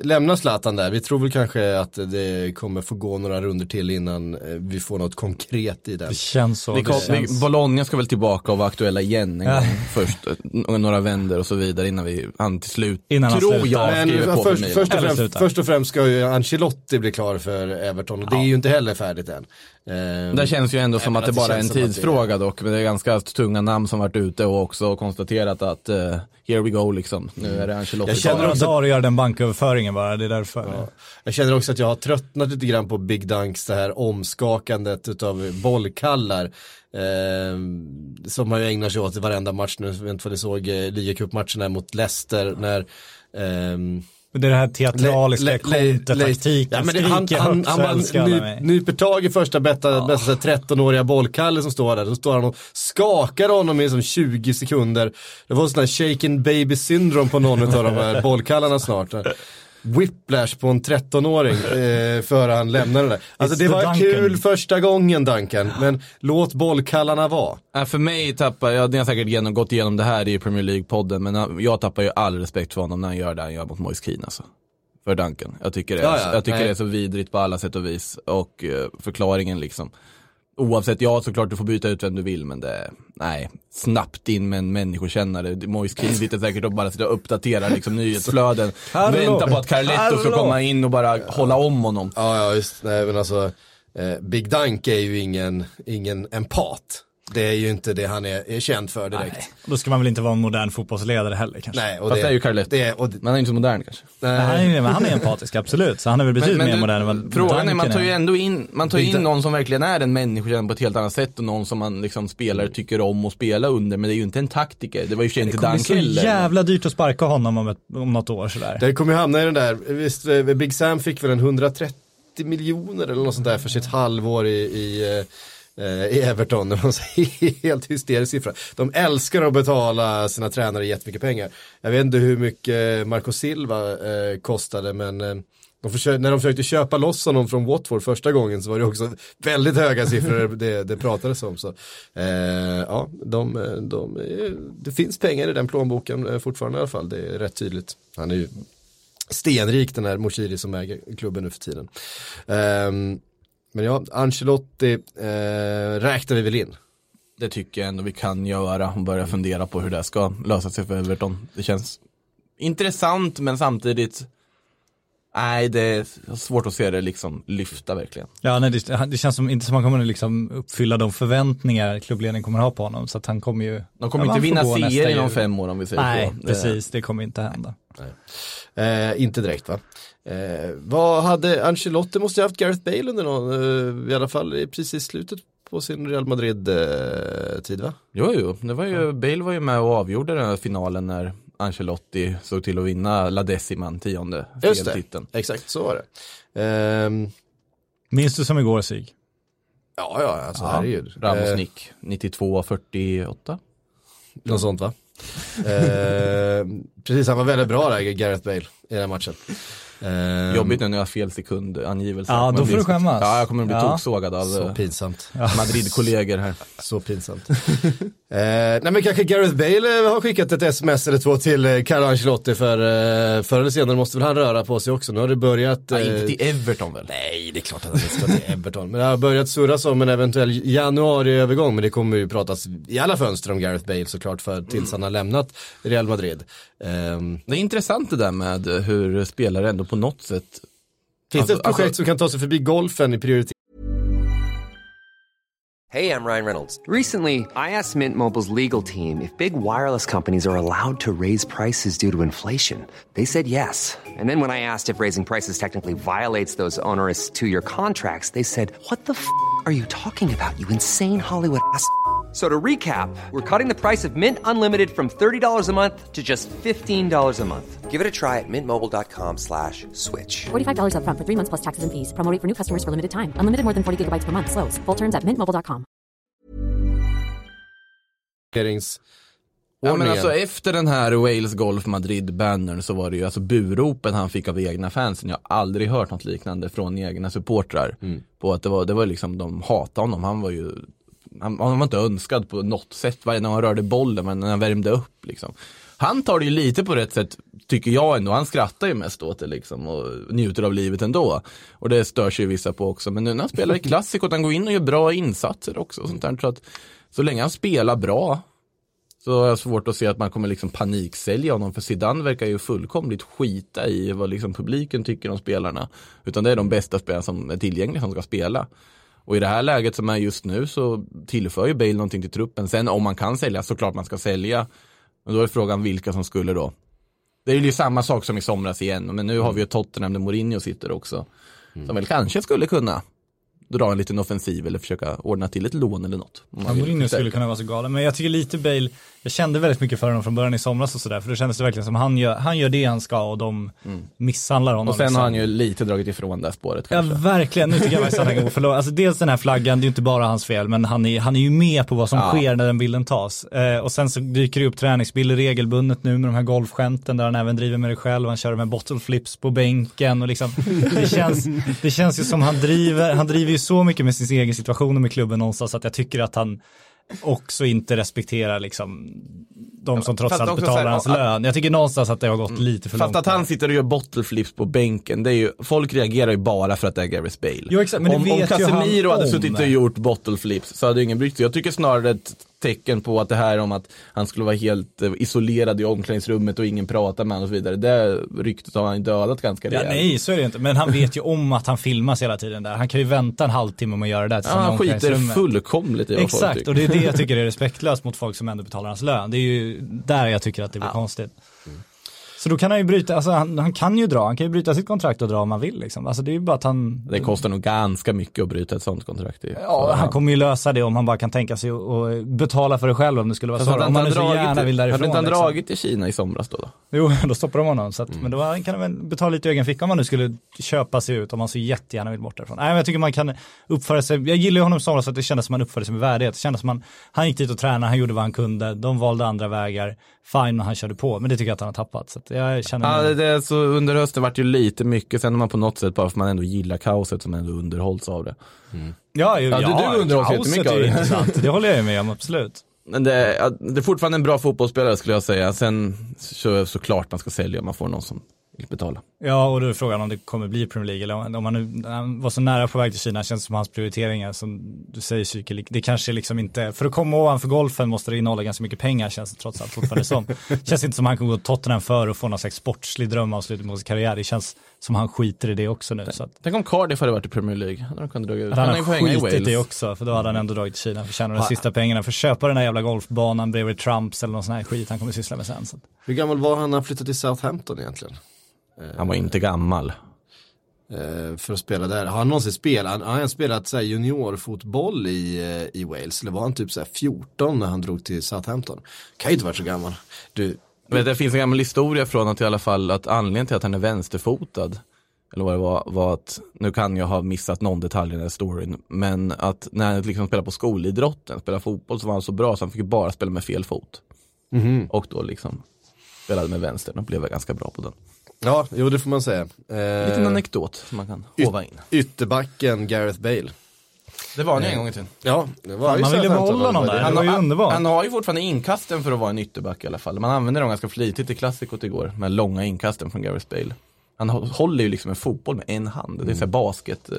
eh, lämna Zlatan där? Vi tror väl kanske att det kommer få gå några runder till innan eh, vi får något konkret i den. Det känns så. Vi det kom, känns... Bologna ska väl tillbaka och vara aktuella igen en Ja. gång först. Några vänder och så vidare innan vi, han till slut, Innan han tror slutar. jag, Men skriver på först, för först, och främst, först och främst ska ju Ancelotti bli klar för Everton och det är ju inte heller färdigt än. Eh, Det känns ju ändå som att det bara är en tidsfråga dock. Men det är ganska tunga namn som varit ute och också konstaterat konstaterat att eh, here we go liksom. Nu är det Ancelotti. Jag känner också- att göra den banköverföringen bara, det är därför. Jag känner också att jag har tröttnat lite grann på Big Dunks, det här omskakandet utav bollkallar. Eh, som man ju ägnar sig åt i varenda match nu. Jag vet inte vad ni såg eh, ligacupmatcherna mot Leicester när Men det är det här teatraliska kontertaktiken, Ja, han, han, han, han ny, nyper tag i första bästa, bästa 13-åriga bollkalle som står där. Då står han och skakar honom i som 20 sekunder. Det var sån här shaken baby syndrom på någon av de här bollkallarna snart. Whiplash på en 13-åring eh, före han lämnade det. Alltså It's det var Duncan. kul första gången Duncan, men låt bollkallarna vara. Äh, för mig tappar, jag ni har säkert genom, gått igenom det här i Premier League-podden, men jag tappar ju all respekt för honom när han gör det han gör mot Moise Keane alltså. För Duncan. Jag tycker, det är, Ja, ja, jag tycker nej. det är så vidrigt på alla sätt och vis. Och eh, förklaringen liksom. Oavsett, ja såklart du får byta ut vem du vill, men det, nej, snabbt in med en människokännare. Moise Keane sitter säkert och bara sitter och uppdaterar liksom nyhetsflöden. Hallå. Väntar på att Carletto ska komma in och bara hålla om honom. Ja, ja just, nej men alltså, eh, Big Dunk är ju ingen, ingen empat. Det är ju inte det han är, är känd för direkt. Nej, då ska man väl inte vara en modern fotbollsledare heller kanske. Nej, och Fast det är ju Carletto. Det, är- och, det- Men han är inte så modern kanske. Men han, är, men han är empatisk, absolut. Så han är väl betydligt mer du, modern än vad Frågan är, man tar ju ändå in, man tar in någon som verkligen är en människa på ett helt annat sätt och någon som man liksom spelare tycker om att spela under, men det är ju inte en taktiker. Det var ju i och för sig Det inte kommer bli så heller. jävla dyrt att sparka honom om, ett, om något år sådär. Det kommer ju hamna i den där, visst eh, Big Sam fick väl en 130 miljoner eller något sånt där för sitt halvår i, i, eh, i Everton. Det var en helt hysterisk siffra. De älskar att betala sina tränare jättemycket pengar. Jag vet inte hur mycket Marco Silva eh, kostade men eh, de försökte, när de försökte köpa loss honom från Watford första gången så var det också väldigt höga siffror det, det pratades om. Så, eh, ja, de, de, eh, det finns pengar i den plånboken eh, fortfarande i alla fall, det är rätt tydligt. Han är ju stenrik den här Moshiri som äger klubben nu för tiden. Ehm, men ja, Ancelotti eh, räknar vi väl in. Det tycker jag ändå vi kan göra och börja fundera på hur det ska lösa sig för Everton. Det känns intressant men samtidigt Nej, det är svårt att se det liksom lyfta verkligen. Ja, nej, det, det känns som, inte som han kommer liksom uppfylla de förväntningar klubbledningen kommer ha på honom. Så att han kommer ju... De kommer Ja, inte vinna inom jul. fem år om vi säger Nej, så. Det- precis. Det kommer inte hända. Eh, inte direkt va? Eh, vad hade Ancelotti måste ju haft Gareth Bale under någon, eh, i alla fall i precis slutet på sin Real Madrid-tid va? Jo, jo, det var ju, Bale var ju med och avgjorde den här finalen när Ancelotti såg till att vinna La Deciman, tionde Just det, titeln. exakt så var det. Ehm, Minns du som igår Sig? ja, ja, alltså herregud. Ramos Eh, nick, 92-48. Något sånt va? Eh, precis, han var väldigt bra där, Gareth Bale, i den här matchen. Eh, Jobbigt nu när jag har fel sekundangivelse. Ja, då får du skämmas. Ja, jag kommer att bli Ja. toksågad av Så eh, pinsamt. Madrid-kollegor här. Så pinsamt. eh, nej men kanske Gareth Bale eh, har skickat ett sms eller två till eh, Carlo Ancelotti för eh, förr eller senare måste väl han röra på sig också. Nu har det börjat. Ja, eh, inte till Everton väl? Nej, det är klart att han inte ska till Everton. Men det har börjat surras om en eventuell januariövergång. Men det kommer ju pratas i alla fönster om Gareth Bale såklart för tills han har lämnat Real Madrid. Ehm, Det är intressant det där med hur spelare ändå på något sätt finns det Alltså- ett projekt alltså- som kan ta sig förbi golfen i prioritet? Hey, I'm Ryan Reynolds. Recently, I asked Mint Mobile's legal team if big wireless companies are allowed to raise prices due to inflation. They said yes. And then when I asked if raising prices technically violates those onerous two year contracts, they said, What the f are you talking about, you insane Hollywood ass? So to recap, we're cutting the price of Mint Unlimited from $30 a month to just $15 a month. Give it a try at mintmobile.com slash switch. $45 upfront for three months plus taxes and fees. Promo rate for new customers for limited time. Unlimited more than 40 gigabytes per month. Slows. Full terms at mintmobile.com. Ja men alltså efter den här Wales Golf Madrid-bannern så var det ju alltså buropen han fick av egna fansen. Jag har aldrig hört något liknande från egna supportrar. På att det var, det var liksom, de hatade honom. Han var ju, han, han var inte önskad på något sätt varje gång han rörde bollen, men när han värmde upp liksom. Han tar det ju lite på rätt sätt, tycker jag ändå. Han skrattar ju mest åt det liksom och njuter av livet ändå. Och det stör sig ju vissa på också. Men nu när han spelar i klassikot, han går in och gör bra insatser också. Och sånt där. Så att så länge han spelar bra så har jag svårt att se att man kommer liksom paniksälja honom för Zidane verkar ju fullkomligt skita i vad liksom publiken tycker om spelarna. Utan det är de bästa spelarna som är tillgängliga som ska spela. Och i det här läget som är just nu så tillför ju Bale någonting till truppen. Sen om man kan sälja, såklart man ska sälja. Men då är frågan vilka som skulle då. Det är ju samma sak som i somras igen, men nu har vi ju Tottenham där Mourinho sitter också. Som väl kanske skulle kunna dra en liten offensiv eller försöka ordna till ett lån eller något. Ja, Mourinho skulle kunna vara så galen, men jag tycker lite Bale, jag kände väldigt mycket för honom från början i somras och sådär, för då kändes det verkligen som han gör, han gör det han ska och de misshandlar honom. Mm. Och sen liksom. har han ju lite dragit ifrån det här spåret Ja kanske. verkligen, nu tycker jag faktiskt att han kan gå för långt. Alltså dels den här flaggan, det är ju inte bara hans fel, men han är, han är ju med på vad som Ja. sker när den bilden tas. Eh, och sen så dyker det upp träningsbilder regelbundet nu med de här golfskämten där han även driver med det själv, han kör här bottle flips på bänken och liksom, det känns, det känns ju som han driver, han driver ju så mycket med sin egen situation och med klubben någonstans att jag tycker att han också inte respekterar liksom de som trots fast allt betalar här, hans lön. Jag tycker någonstans att det har gått lite för Fast långt. att han sitter och gör bottle flips på bänken, det är ju, folk reagerar ju bara för att det är Gareth Bale. Jo, exakt, men det om, vet om ju han Casemiro hade om. suttit och gjort bottle flips så hade ingen brytt sig. Jag tycker snarare ett tecken på att det här om att han skulle vara helt eh, isolerad i omklädningsrummet och ingen pratar med honom och så vidare. Det ryktet har han dödat ganska Ja, rejält. nej, så är det inte. Men han vet ju om att han filmas hela tiden där. Han kan ju vänta en halvtimme med att göra det där Ja, han skiter fullkomligt i vad folk Exakt, tycker. och det är det jag tycker är respektlöst mot folk som ändå betalar hans lön. Det är ju där jag tycker att det blir konstigt. Så då kan han ju bryta, alltså han, han kan ju dra, han kan ju bryta sitt kontrakt och dra om han vill liksom. Alltså det är ju bara att han, Det kostar nog ganska mycket att bryta ett sånt kontrakt. i. ja, han kommer ju lösa det om han bara kan tänka sig att betala för det själv om det skulle vara så. hade Om inte han nu så gärna dragit- vill hade därifrån. inte han liksom. dragit till Kina i somras då? då? Jo, då stoppar de honom. Så att, Mm. Men då kan han väl betala lite i egen ficka om han nu skulle köpa sig ut, om han så jättegärna vill bort därifrån. Nej, men jag tycker man kan uppföra sig, jag gillar ju honom som så att det kändes som han uppförde sig med värdighet. Det kändes som han, han gick dit och tränade, han gjorde vad han kunde, de valde andra vägar, fine, och han körde på. Men det tycker jag att han har tappat. Så att jag känner Ja, det, det, så under hösten vart ju lite mycket, sen har man på något sätt, bara för man ändå gillar kaoset som ändå underhålls av det. Ja, ju, Ja, ja, du- du underhålls kaoset jättemycket av är det. intressant. Det håller jag ju med om, absolut. Men det, ja, det är fortfarande en bra fotbollsspelare skulle jag säga. Sen så, såklart man ska sälja om man får någon som betala. Ja, och då är frågan om det kommer bli Premier League eller om om han nu han var så nära på väg till Kina, känns som hans prioriteringar som du säger Psyke, det kanske liksom inte, för att komma ovanför golfen måste det innehålla ganska mycket pengar känns det trots allt fortfarande som. känns inte som han kommer gå Tottenham för och få någon slags sportslig drömavslutning på sin karriär, det känns som han skiter i det också nu. Så att, Tänk om Cardiff hade varit i Premier League. Hade de kunnat dra ut. han i skitit i det också, för då hade han ändå dragit till Kina för att tjäna de sista pengarna, för att köpa den här jävla golfbanan bredvid Trumps eller någon sån här skit han kommer syssla med sen. Så. Hur gammal var han när han flyttade till Southampton egentligen? Han var inte gammal. Eh, för att spela där. Har han någonsin spelat, har han spelat så juniorfotboll i, eh, i Wales? Eller var han typ så här 14 när han drog till Southampton? Kan ju inte varit så gammal. Du, Men det finns en gammal historia från att i alla fall att anledningen till att han är vänsterfotad eller vad det var, var att, nu kan jag ha missat någon detalj i den här storyn, men att när han liksom spelade på skolidrotten, spelade fotboll så var han så bra så han fick bara spela med fel fot. Och då liksom spelade med vänstern och blev ganska bra på den. Ja, jo det får man säga. Liten Eh, anekdot som man kan hova in. ytterbacken Gareth Bale. Det var han ju en gång i tiden. Ja, det var ju Man ville behålla var där. det. Det var ju han, underbart. han har ju fortfarande inkasten för att vara en ytterback i alla fall. Man använder dem ganska flitigt i klassikot igår, med långa inkasten från Gareth Bale. Han hå- håller ju liksom en fotboll med en hand, det är såhär basket. eh,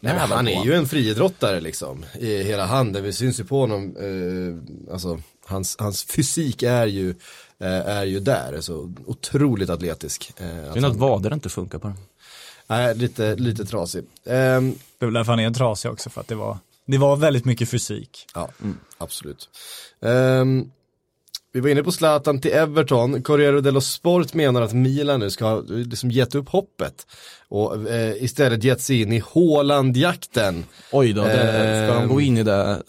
Nej, men han på. är ju en friidrottare liksom. I hela handen, vi syns ju på honom. Eh, alltså, hans, hans fysik är ju, eh, är ju där. Så otroligt atletisk. Eh, att Synd att vader inte funkar på den. Nej, lite, lite trasig. Ehm, Det är väl därför han är trasig också, för att det var, det var väldigt mycket fysik. Ja, absolut. Ehm, vi var inne på Zlatan till Everton. Corriere dello Sport menar att Milan nu ska ha liksom gett upp hoppet och eh, istället gett sig in i Haaland-jakten. Oj då, det, ska de Ehm. gå in i det?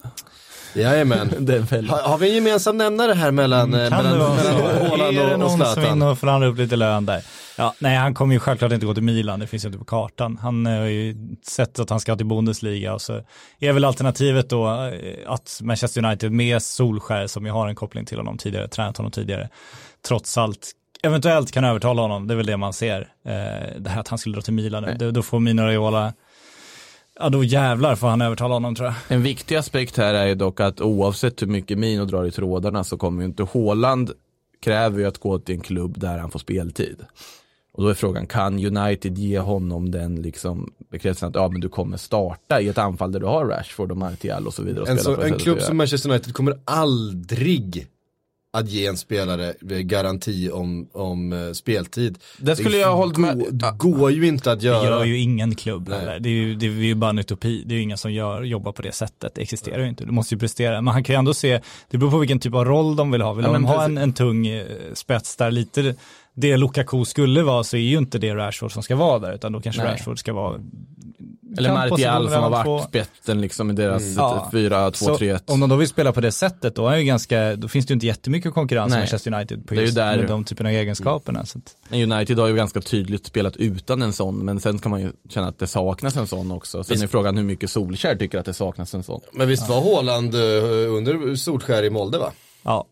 Jajamän. Den fällan. Ha, har vi en gemensam nämnare här mellan, eh, Mm, mellan, så? mellan Haaland är det och, och någon som Zlatan? inne och förhandlar upp lite lön där? Ja, nej, han kommer ju självklart inte gå till Milan, det finns ju inte på kartan. Han eh, har ju sett att han ska till Bundesliga och så är väl alternativet då eh, att Manchester United med Solskär som ju har en koppling till honom tidigare, tränat honom tidigare, trots allt eventuellt kan övertala honom, det är väl det man ser. Eh, det här att han skulle dra till Milan, då får Mino Raiola Ja då jävlar får han övertala honom tror jag. En viktig aspekt här är ju dock att oavsett hur mycket Mino drar i trådarna så kommer ju inte Haaland kräver ju att gå till en klubb där han får speltid. Och då är frågan, kan United ge honom den liksom bekräftelsen att ja, men du kommer starta i ett anfall där du har Rashford och Martial och så vidare. Och En, så, en klubb som? Manchester United kommer aldrig att ge en spelare garanti om, om eh, speltid. Det skulle jag ha hållit med- Det går ju inte att Det gör göra. ju ingen klubb heller. Det är ju, det är ju bara en utopi. Det är ju ingen som gör, jobbar på det sättet. Det existerar ju inte. Du måste ju prestera. Men han kan ju ändå se, det beror på vilken typ av roll de vill ha. Vill Ja, de ha en, en tung eh, spets där lite det Lukaku skulle vara så är ju inte det Rashford som ska vara där utan då kanske Nej. Rashford ska vara Eller Martial som har varit två. spetsen liksom i deras Ja. 4-2-3-1. Så Om de då vill spela på det sättet då, är ju ganska, då finns det ju inte jättemycket konkurrens Nej. Manchester United på just där- med de typerna av egenskaperna. Så att, United har ju ganska tydligt spelat utan en sån, men sen kan man ju känna att det saknas en sån också. Sen är frågan hur mycket Solskär tycker att det saknas en sån. Men visst var Haaland eh, under Solskär i Molde va? ja.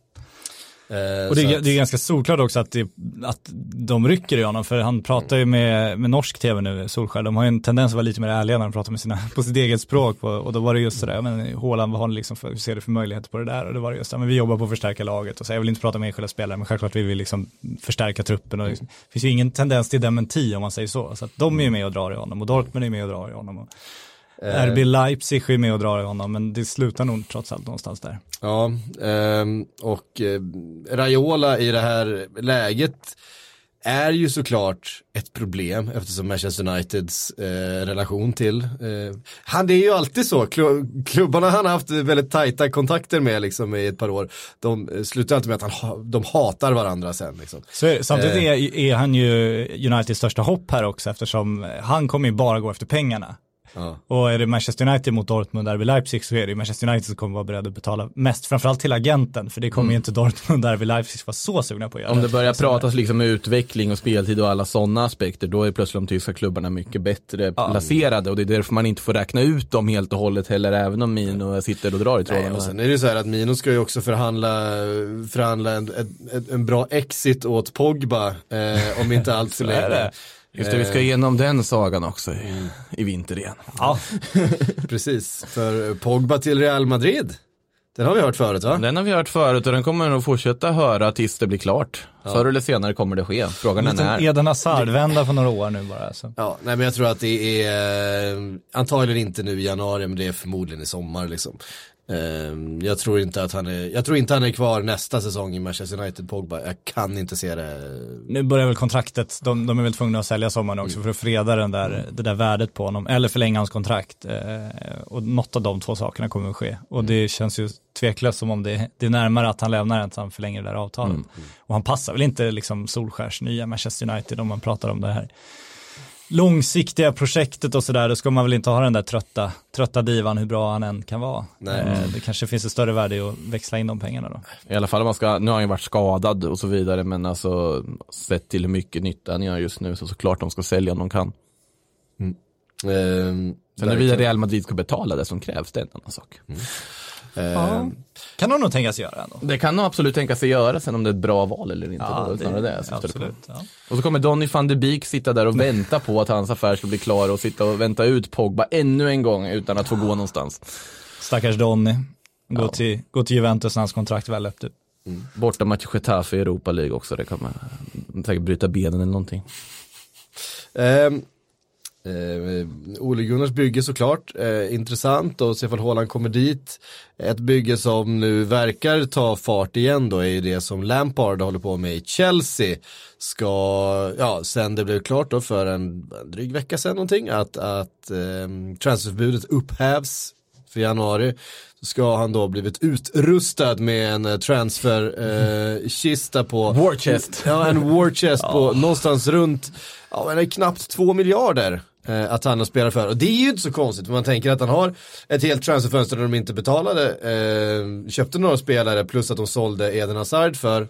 Eh, Och det är, det är ganska solklart också att, det, att de rycker i honom, för han pratar ju med, med norsk tv nu, Solskjaer, de har ju en tendens att vara lite mer ärliga när de pratar med sina, på sitt eget språk, på, och då var det just sådär, men Haaland, vad har ni liksom för, hur ser du för möjligheter på det där? Och det var det just, men vi jobbar på att förstärka laget, och så jag vill inte prata med enskilda spelare, men självklart vill vi liksom förstärka truppen, och liksom, det finns ju ingen tendens till dementi om man säger så, så att de är ju med och drar i honom, och Dortmund är med och drar i honom, och RB Leipzig är med och drar i honom, men det slutar nog trots allt någonstans där. Ja, ehm, och eh, Raiola i det här läget är ju såklart ett problem eftersom Manchester Uniteds eh, relation till, eh, han det är ju alltid så, Klu- klubbarna han har haft väldigt tajta kontakter med liksom i ett par år, de eh, slutar alltid med att han ha, de hatar varandra sen liksom. Så. Samtidigt Eh. är, är han ju Uniteds största hopp här också eftersom han kommer ju bara gå efter pengarna. Ja. Och är det Manchester United mot Dortmund, RB Leipzig så är det Manchester United som kommer vara beredd att betala mest, framförallt till agenten, för det kommer ju inte Dortmund RB Leipzig vara så sugna på att göra. Om det börjar Så- pratas liksom utveckling och speltid och alla sådana aspekter, då är plötsligt de tyska klubbarna mycket bättre placerade och det är därför man inte får räkna ut dem helt och hållet heller, även om Mino sitter och drar i Nej, trådarna. och sen är det ju så här att Mino ska ju också förhandla, förhandla en, en, en bra exit åt Pogba, eh, om inte allt för länge. Just det, vi ska igenom den sagan också i, i vinter igen. Ja, Precis, för Pogba till Real Madrid. Den har vi hört förut va? Den har vi hört förut och den kommer vi nog fortsätta höra tills det blir klart. Förr eller senare kommer det ske, frågan är när. Eden Hazard-vända för några år nu bara. alltså. Så. Ja, nej men jag tror att det är, eh, antagligen inte nu i januari, men det är förmodligen i sommar liksom. Eh, jag tror inte att han är, jag tror inte han är kvar nästa säsong i Manchester United, Pogba. Jag kan inte se det. Nu börjar väl kontraktet, de, de är väl tvungna att sälja sommaren också för att freda den där, det där värdet på honom, eller förlänga hans kontrakt. Eh, och något av de två sakerna kommer att ske. Och det känns ju tveklöst som om det, det är närmare att han lämnar än att han förlänger det där avtalet. Och han passar väl inte liksom Solskärs nya Manchester United om man pratar om det här långsiktiga projektet och sådär, då ska man väl inte ha den där trötta, trötta divan hur bra han än kan vara. Nej. Eh, det kanske finns ett större värde i att växla in de pengarna då. I alla fall om man ska, nu har han ju varit skadad och så vidare, men alltså sett till hur mycket nytta han gör just nu så såklart de ska sälja om de kan. Eh, Sen huruvida Real Madrid ska betala det som krävs, det är en annan sak. Eh, Kan de nog tänkas göra ändå. Det kan de absolut tänka sig göra sen om det är ett bra val eller inte. är det det på. absolut. Ja. Och så kommer Donny van de Beek sitta där och vänta på att hans affär ska bli klar och sitta och vänta ut Pogba ännu en gång utan att få gå någonstans. Stackars Donny. Gå, Ja. till, gå till Juventus när hans kontrakt väl löpte ut. Borta match Getafe i Europa League också, det kommer säkert bryta benen eller någonting. Ehm, Eh, Ole Gunnars bygge såklart, eh, intressant och se ifall Haaland kommer dit. Ett bygge som nu verkar ta fart igen då är ju det som Lampard håller på med i Chelsea. Ska, ja, sen det blev klart då för en, en dryg vecka sedan någonting att, att eh, transferförbudet upphävs för januari. Så ska han då blivit utrustad med en eh, transferkista på War chest. Ja, en war chest på någonstans runt, ja men knappt två miljarder eh, att han har spelat för. Och det är ju inte så konstigt, för man tänker att han har ett helt transferfönster där de inte betalade, eh, köpte några spelare plus att de sålde Eden Hazard för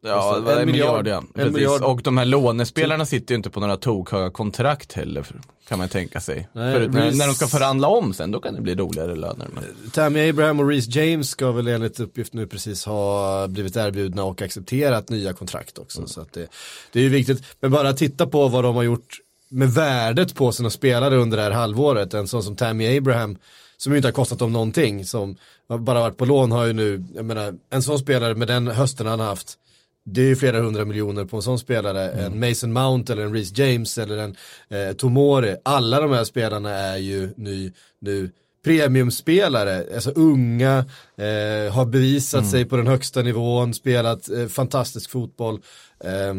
Ja, det var en en miljard, miljard, ja. en miljard. Och de här lånespelarna sitter ju inte på några tokhöga kontrakt heller, kan man tänka sig. Nej, Förut, när, när de ska förhandla om sen, då kan det bli roligare löner. Men... Tammy Abraham och Reece James ska väl enligt uppgift nu precis ha blivit erbjudna och accepterat nya kontrakt också. Så att det, det är ju viktigt. Men bara titta på vad de har gjort med värdet på sina spelare under det här halvåret. En sån som Tammy Abraham, som ju inte har kostat dem någonting, som bara varit på lån, har ju nu, jag menar, en sån spelare med den hösten han haft, det är ju flera hundra miljoner på en sån spelare. En Mason Mount eller en Reece James eller en eh, Tomori. Alla de här spelarna är ju nu, nu premiumspelare, alltså unga, eh, har bevisat sig på den högsta nivån, spelat eh, fantastisk fotboll. Eh,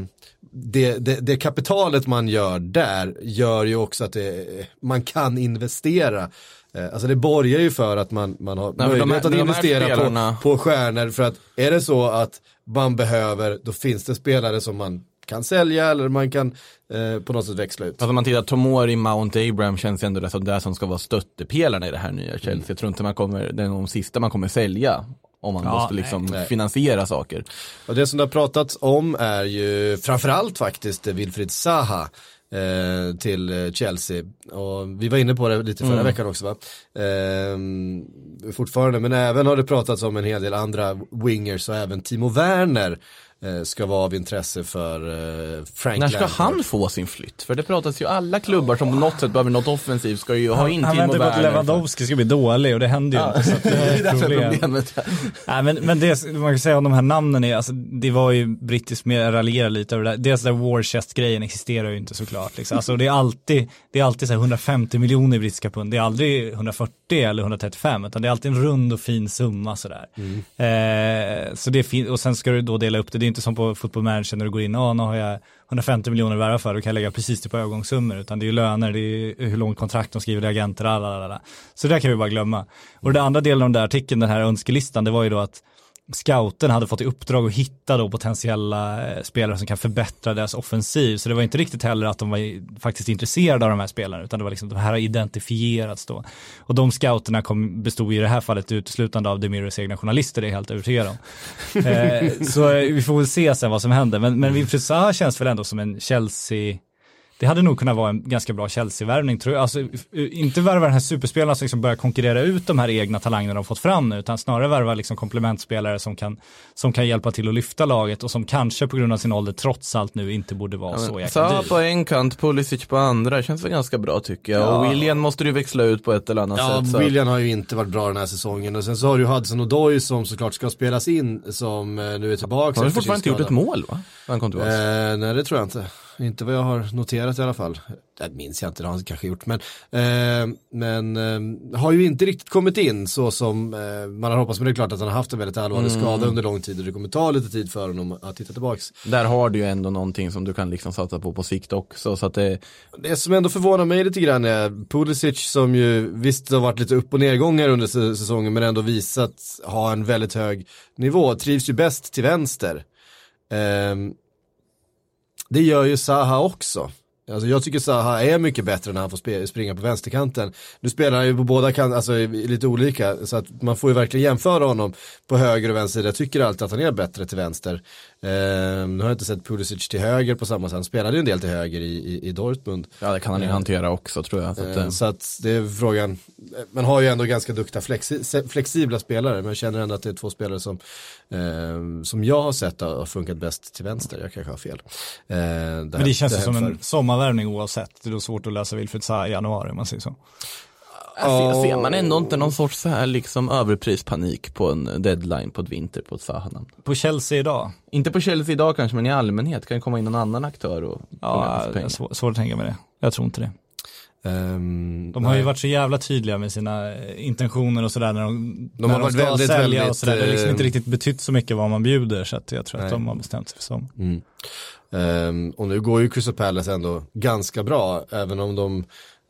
det, det, det kapitalet man gör där gör ju också att det, man kan investera. Eh, Alltså det borgar ju för att man, man har Nej, möjlighet här- att investera spelarna- på, på stjärnor för att är det så att man behöver, då finns det spelare som man kan sälja eller man kan eh, på något sätt växla ut. Fast om man tittar, Tomori, Mount, Abraham känns ju ändå det som det som ska vara stöttepelarna i det här nya Chelsea. Jag tror inte man kommer, det är de sista man kommer sälja. Om man Ja, måste liksom nej. finansiera saker. Och det som det har pratats om är ju framförallt faktiskt eh, Wilfried Zaha eh, till eh, Chelsea. Och vi var inne på det lite förra veckan också va? Ehm, fortfarande, men även har det pratats om en hel del andra wingers och även Timo Werner eh, ska vara av intresse för eh, Frank När ska Lampard. han få sin flytt? För det pratas ju alla klubbar som på något sätt behöver något offensivt ska ju ha in Han väntar på att. Lewandowski ska bli dålig och det händer ju inte. Så det är därför problem. problemet. Nej, men, men det man kan säga om de här namnen är, alltså, det var ju brittiskt med raljerar lite över det där. Dels där war chest-grejen existerar ju inte såklart. Liksom. Alltså, det är alltid, det är alltid så här 150 miljoner i brittiska pund. Det är aldrig 140 eller 135 utan det är alltid en rund och fin summa sådär. Eh, så det är fint, och sen ska du då dela upp det. Det inte som på football manager när du går in, ja nu har jag 150 miljoner att värva för, då kan jag lägga precis det på övergångssummor. Utan det är ju löner, det är hur långt kontrakt de skriver, det är agenter, alla, Så det där kan vi bara glömma. Och den andra delen av den där artikeln, den här önskelistan, det var ju då att scouten hade fått i uppdrag att hitta då potentiella eh, spelare som kan förbättra deras offensiv. Så det var inte riktigt heller att de var faktiskt intresserade av de här spelarna, utan det var liksom de här har identifierats då. Och de scouterna kom, bestod i det här fallet uteslutande av Demiros egna journalister, det är jag helt övertygad om. eh, så eh, vi får väl se sen vad som händer. Men, men Wilfried Zaha känns väl ändå som en Chelsea det hade nog kunnat vara en ganska bra Chelsea-värvning tror jag. Alltså, inte värva den här superspelaren som liksom börjar konkurrera ut de här egna talangerna de fått fram nu, utan snarare värva liksom komplementspelare som kan, som kan hjälpa till att lyfta laget och som kanske på grund av sin ålder trots allt nu inte borde vara så jäkla Sa dyr. på en kant, Pulisic på andra, känns väl ganska bra tycker jag. Och William måste du växla ut på ett eller annat Ja, sätt. Så. William har ju inte varit bra den här säsongen och sen så har du ju Hudson Odoi som såklart ska spelas in som eh, nu är tillbaka. Han har fortfarande inte gjort ett mål va? Han kom tillbaka. Eh, nej det tror jag inte. Inte vad jag har noterat i alla fall. Det minns jag inte, det har han kanske gjort. Men, eh, men eh, har ju inte riktigt kommit in så som eh, man har hoppats. Men det är klart att han har haft en väldigt allvarlig Mm. skada under lång tid och det kommer ta lite tid för honom att hitta tillbaks. Där har du ju ändå någonting som du kan liksom satsa på på sikt också. Så att det, Det som ändå förvånar mig lite grann är Pulisic som ju visst har varit lite upp och nedgångar under sä- säsongen men ändå visat ha en väldigt hög nivå. Trivs ju bäst till vänster. Ehm, det gör ju Zaha också. Alltså jag tycker Zaha är mycket bättre när han får springa på vänsterkanten. Nu spelar han ju på båda kanter, alltså lite olika, så att man får ju verkligen jämföra honom på höger och vänster. Jag tycker alltid att han är bättre till vänster. Ehm, nu har jag inte sett Pulisic till höger på samma sätt, han spelade ju en del till höger i, i, i Dortmund. ja, det kan han ju hantera också tror jag. Så att, Eh, eh, Så att det är frågan, man har ju ändå ganska duktiga flexi flexibla spelare men jag känner ändå att det är två spelare som, eh, som jag har sett har funkat bäst till vänster, jag kanske har fel. Eh, Men det känns här som en för- sommarvärvning oavsett. Det är då svårt att läsa Wilfried Zaha i januari om man säger så. Ser, ser man ändå inte någon sorts så här liksom överprispanik på en deadline på ett vinter på ett Zaha-namn? På Chelsea idag? Inte på Chelsea idag kanske, men i allmänhet kan det komma in någon annan aktör och Ja, få pengar. svår, svårt att tänka mig det. Jag tror inte det. Ehm, De har ju nej. varit så jävla tydliga med sina eh, intentioner och sådär när de, De när har varit ska väldigt, sälja väldigt, och sådär. Det har liksom eh, inte riktigt betytt så mycket vad man bjuder så att jag tror att Nej. de har bestämt sig för så. Mm. Ehm, och nu går ju Crystal Palace ändå ganska bra, även om de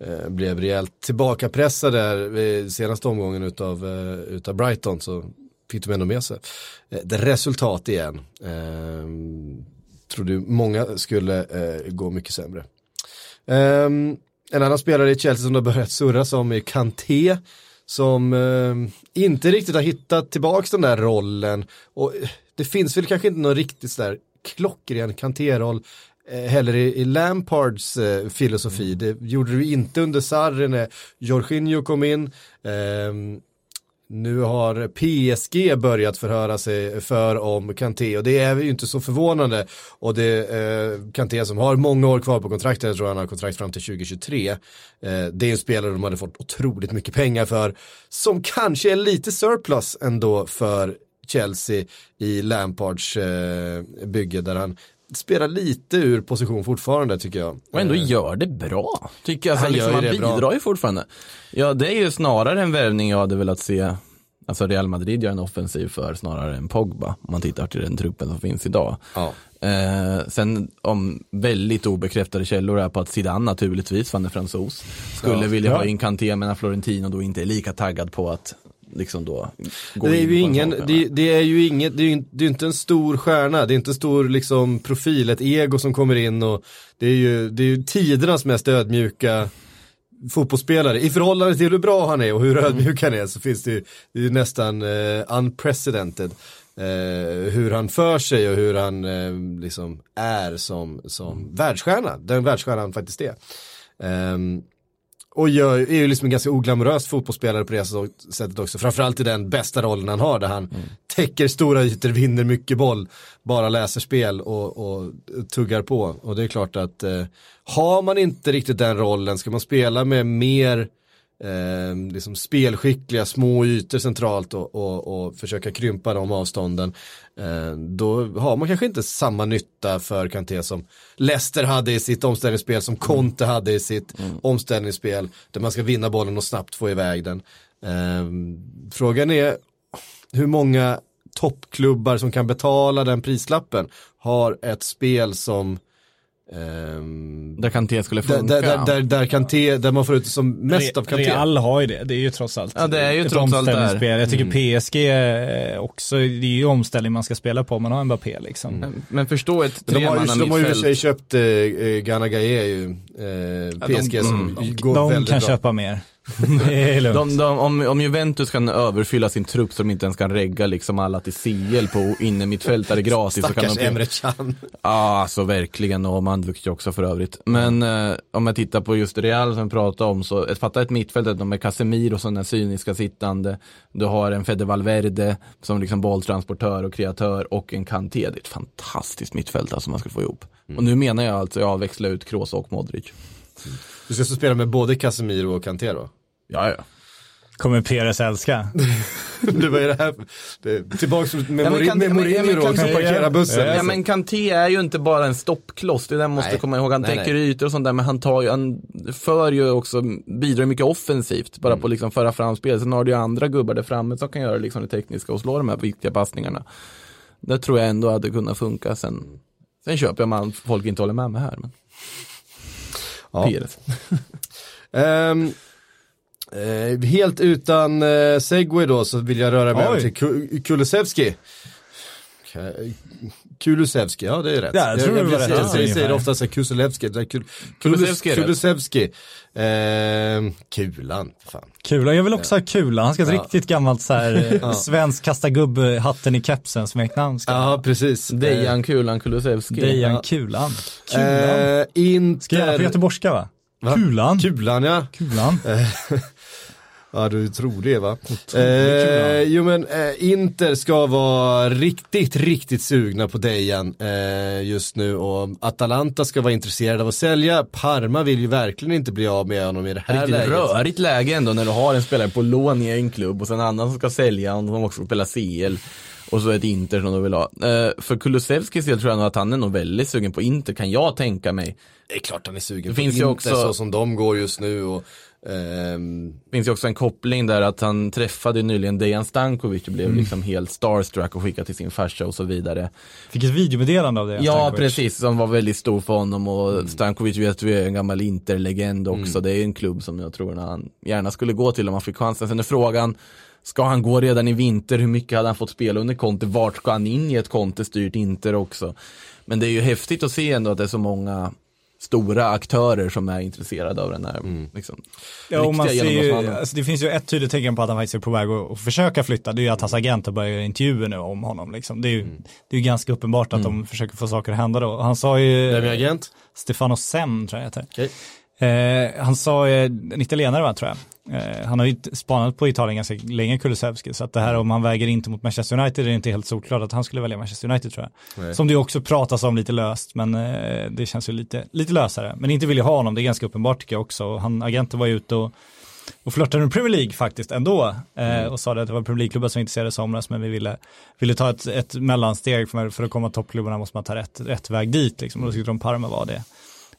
Eh, blev rejält tillbakapressade där senaste omgången utav, eh, utav Brighton så fick de ändå med sig eh, ett resultat igen. Ehm, trodde många skulle eh, gå mycket sämre. Ehm, en annan spelare i Chelsea som det har börjat surras om är Kanté som eh, inte riktigt har hittat tillbaka den där rollen och det finns väl kanske inte någon riktigt sådär klockren Kanté-roll heller i, i Lampards eh, filosofi. Det gjorde du inte under Sarri när Jorginho kom in. Ehm, nu har PSG börjat förhöra sig för om Kanté och det är ju inte så förvånande. Och det är eh, Kanté som har många år kvar på kontraktet, jag tror han har kontrakt fram till 2023. Eh, det är en spelare de hade fått otroligt mycket pengar för, som kanske är lite surplus ändå för Chelsea i Lampards eh, bygge där han spelar lite ur position fortfarande tycker jag. Och ändå Eh, gör det bra. Tycker jag. Alltså, Han liksom, han det bra. bidrar ju fortfarande. Ja, det är ju snarare en värvning jag hade velat se. Alltså Real Madrid gör en offensiv för snarare än Pogba. Om man tittar till den truppen som finns idag. Ja. Eh, sen om väldigt obekräftade källor är på att Zidane naturligtvis, för han är fransos, skulle Ja. vilja ha Ja. in Kanté medan Florentino då inte är lika taggad på att liksom då gå Det är in ju ingen, det, det är ju inget, det är ju inte- det är inte en stor stjärna, det är inte en stor liksom profil, ett ego som kommer in och det är ju, det är ju tidernas mest ödmjuka fotbollsspelare. I förhållande till hur bra han är och hur ödmjuk han är så finns det ju, det är ju nästan eh, unprecedented. Eh, hur han för sig och hur han eh, liksom är som, som världsstjärna, den världsstjärna han faktiskt är. Ehm, och gör, är ju liksom en ganska oglamorös fotbollsspelare på det sättet också. Framförallt i den bästa rollen han har där han täcker stora ytor, vinner mycket boll, bara läser spel och, och tuggar på. Och det är klart att eh, har man inte riktigt den rollen, ska man spela med mer eh, liksom spelskickliga små ytor centralt och, och, och försöka krympa de avstånden. Eh, då har man kanske inte samma nytta för Kanté som Leicester hade i sitt omställningsspel, som Conte hade i sitt omställningsspel, där man ska vinna bollen och snabbt få iväg den. Eh, frågan är hur många toppklubbar som kan betala den prislappen har ett spel som ehm, Där Kanté skulle funka. där, där, där, där, Kanté, där man får ut som mest av Kanté. Real har ju det, det är ju trots allt Ja, det är ju ett trots allt där. Jag tycker PSG är också, det är ju omställning man ska spela på, man har en Mbappé liksom. Men- Men förstå ett De har, ju, tremanna de har ju i och för sig köpt eh, eh, Gana Gaye ju, eh, PSG de- som mm. går De väldigt kan bra. köpa mer. lugnt. De, de, om, om Juventus kan överfylla sin trupp så de inte ens kan regga liksom alla till CL på innermittfältare gratis. så kan Stackars de, Emre Can. Ja, alltså verkligen och Mandzukic också för övrigt. Men eh, om jag tittar på just Real som vi pratade om så, fatta ett mittfält med Casemiro som den cyniska sittande. Du har en Fede Valverde som liksom bolltransportör och kreatör och en Kanté. Det är ett fantastiskt mittfält alltså man ska få ihop. Och nu menar jag alltså jag växla ut Kroos och Modric. Du ska så spela med både Casemiro och Kanté då? Ja, ja. Kommer Peres älska. det var ju det här, det, tillbaks med, Ja, Mourinho- ja, men då, som Kanté- parkerar bussen. Ja, Ja liksom. men Kanté är ju inte bara en stoppkloss, det där måste Nej. du komma ihåg. Han Nej, täcker nej. ytor och sånt där, men han tar ju, han för ju också, bidrar mycket offensivt, bara Mm. på liksom föra fram spel. Sen har du ju andra gubbar där framme som kan göra liksom det tekniska och slå de här viktiga passningarna. Det tror jag ändå hade kunnat funka. Sen, sen köper jag man- folk inte håller med mig här. Men. Ja. Pires. Eh, helt utan eh, segway då så vill jag röra mig Oj. över till Ku- Kulusevski. Kulusevski, ja det är rätt. Ja, jag tror jag, rätt jag, ungefär. jag säger ofta så Kulusevski. Kul, Kulusevski. Ehm, kulan, fan. Kula, jag vill också ha Kula. Han ska ha ett Ja. riktigt gammalt så här, eh, svensk kasta gubb hatten i kepsen smeknamn. Ja, precis. Dejan Kulan Kulusevski. Dejan ja. Kulan. Kulan. Eh, Inter... Ska jag göra på göteborgska va? Va? Kulan. Kulan ja. Kulan. Ja du tror det va? Eh, jo men eh, Inter ska vara riktigt, riktigt sugna på Dejan eh, just nu och Atalanta ska vara intresserade av att sälja. Parma vill ju verkligen inte bli av med honom i det här Riktigt läget. rörigt läge ändå när du har en spelare på lån i en klubb och sen en annan som ska sälja och som också spelar CL. Och så ett Inter som du vill ha. Eh, för Kulusevskis del tror jag nog att han är nog väldigt sugen på Inter kan jag tänka mig. Det är klart han är sugen Det på finns ju Inter också- så som de går just nu och ehm, Det finns ju också en koppling där att han träffade nyligen Dejan Stankovic och blev Mm. liksom helt starstruck och skickade till sin farsa och så vidare. Fick ett videomeddelande av det. Ja Stankovic. precis, som var väldigt stor för honom och Mm. Stankovic vet vi är en gammal Inter-legend också. Det är en klubb som jag tror att han gärna skulle gå till om han fick chansen. Sen är frågan, ska han gå redan i vinter? Hur mycket hade han fått spela under Conte? Vart ska han in i ett Conte-styrt Inter också? Men det är ju häftigt att se ändå att det är så många stora aktörer som är intresserade av den här Mm. liksom, Ja, och man ser ju, alltså det finns ju ett tydligt tecken på att han faktiskt är på väg att, att försöka flytta. Det är ju att hans agent har börjat göra intervjuer nu om honom. Liksom. Det, är ju, Mm. det är ju ganska uppenbart att de försöker få saker att hända då. Han sa ju, vem är agent? Stefano Sem tror jag heter. Okej. Eh, han sa, eh, en italienare va, tror jag. Eh, han har ju spanat på Italien ganska länge, Kulusevski. Så att det här om han väger inte mot Manchester United är inte helt solklart att han skulle välja Manchester United tror jag. Nej. Som det också pratas om lite löst, men eh, det känns ju lite, lite lösare. Men inte vill jag ha honom, det är ganska uppenbart tycker jag också. Och han, agenten var ju ute och och flörtade med Premier League faktiskt ändå. Eh, Mm. och sa det att det var Premier League-klubbar som intresserade i somras men vi ville, ville ta ett, ett mellansteg för, för att komma toppklubbarna måste man ta rätt, rätt väg dit liksom. Och då tyckte de Parma var det.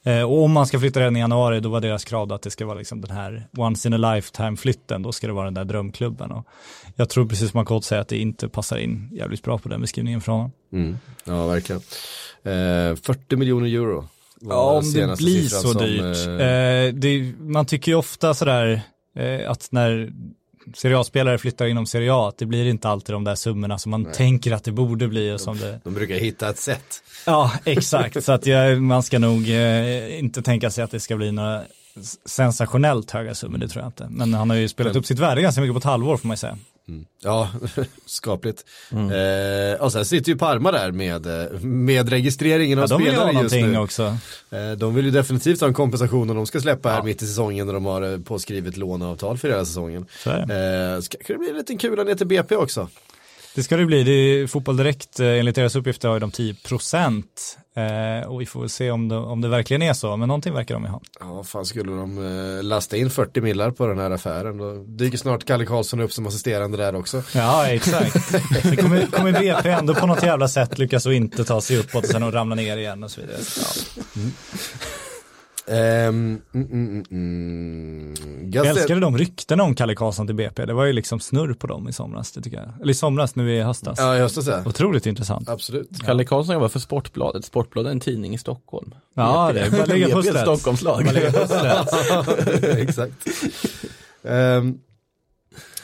Eh, och om man ska flytta redan i januari då var deras krav att det ska vara liksom den här once in a lifetime flytten, då ska det vara den där drömklubben. Och jag tror precis som Markout säger att det inte passar in jävligt bra på den beskrivningen från honom. Mm. Ja, verkligen. Eh, 40 miljoner euro. Ja, om det blir så som, dyrt. eh, Eh, det, man tycker ju ofta sådär eh, att när Serie A-spelare flyttar inom Serie A, det blir inte alltid de där summorna som man tänker att det borde bli och som det De brukar hitta ett sätt. Ja, exakt. Så att jag, man ska nog eh, inte tänka sig att det ska bli några sensationellt höga summor, det tror jag inte. Men han har ju spelat upp sitt värde ganska mycket på ett halvår får man ju säga. Ja, skapligt. Eh, och sen sitter ju Parma där med, eh, med registreringen av Ja, spelare just nu. också. Eh, de vill ju definitivt ha en kompensation om de ska släppa här mitt i säsongen när de har eh, påskrivet låneavtal för hela säsongen. Så. Eh, ska, kan det bli en liten kula ner till BP också? Det ska det bli. Det är Fotboll Direkt, eh, enligt deras uppgifter har ju de 10 procent. Eh, och vi får väl se om det, om det verkligen är så, men någonting verkar de ju ha. Ja, fan skulle de eh, lasta in 40 millar på den här affären då dyker snart Kalle Karlsson upp som assisterande där också. Ja, exakt. Det kommer, kommer BP ändå på något jävla sätt lyckas och inte ta sig uppåt och sen att ramla ner igen och så vidare. Ja. Mm, mm, mm, mm. Jag älskade de ryktena om Kalle Karlsson till BP. Det var ju liksom snurr på dem i somras, det tycker jag. Eller i somras, nu i höstas. Ja, just det. Så. Otroligt intressant. Absolut. Kalle Karlsson jobbar för Sportbladet. Sportbladet är en tidning i Stockholm. Ja, det är bara att lägga pusslet. Stockholmslag. Exakt. Um,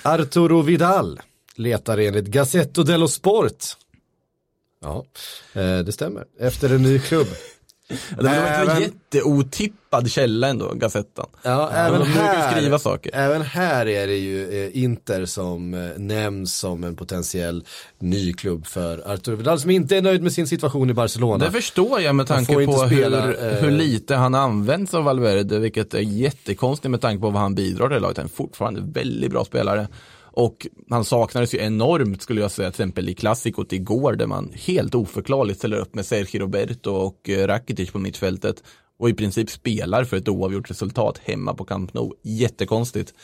Arturo Vidal letar enligt Gazzetto dello Sport. Ja, eh, det stämmer. Efter en ny klubb. Det var en Även- jätteotippad källa ändå, Gazettan. Ja, även de här, skriva saker. även här är det ju eh, Inter som eh, nämns som en potentiell ny klubb för Arturo Vidal som inte är nöjd med sin situation i Barcelona. Det förstår jag med tanke på spela, hur, eh, hur lite han används av Valverde, vilket är jättekonstigt med tanke på vad han bidrar till laget. Han är fortfarande en väldigt bra spelare. Och han saknades ju enormt skulle jag säga, till exempel i klassikot igår där man helt oförklarligt ställer upp med Sergio Roberto och eh, Rakitic på mittfältet och i princip spelar för ett oavgjort resultat hemma på Camp Nou. Jättekonstigt.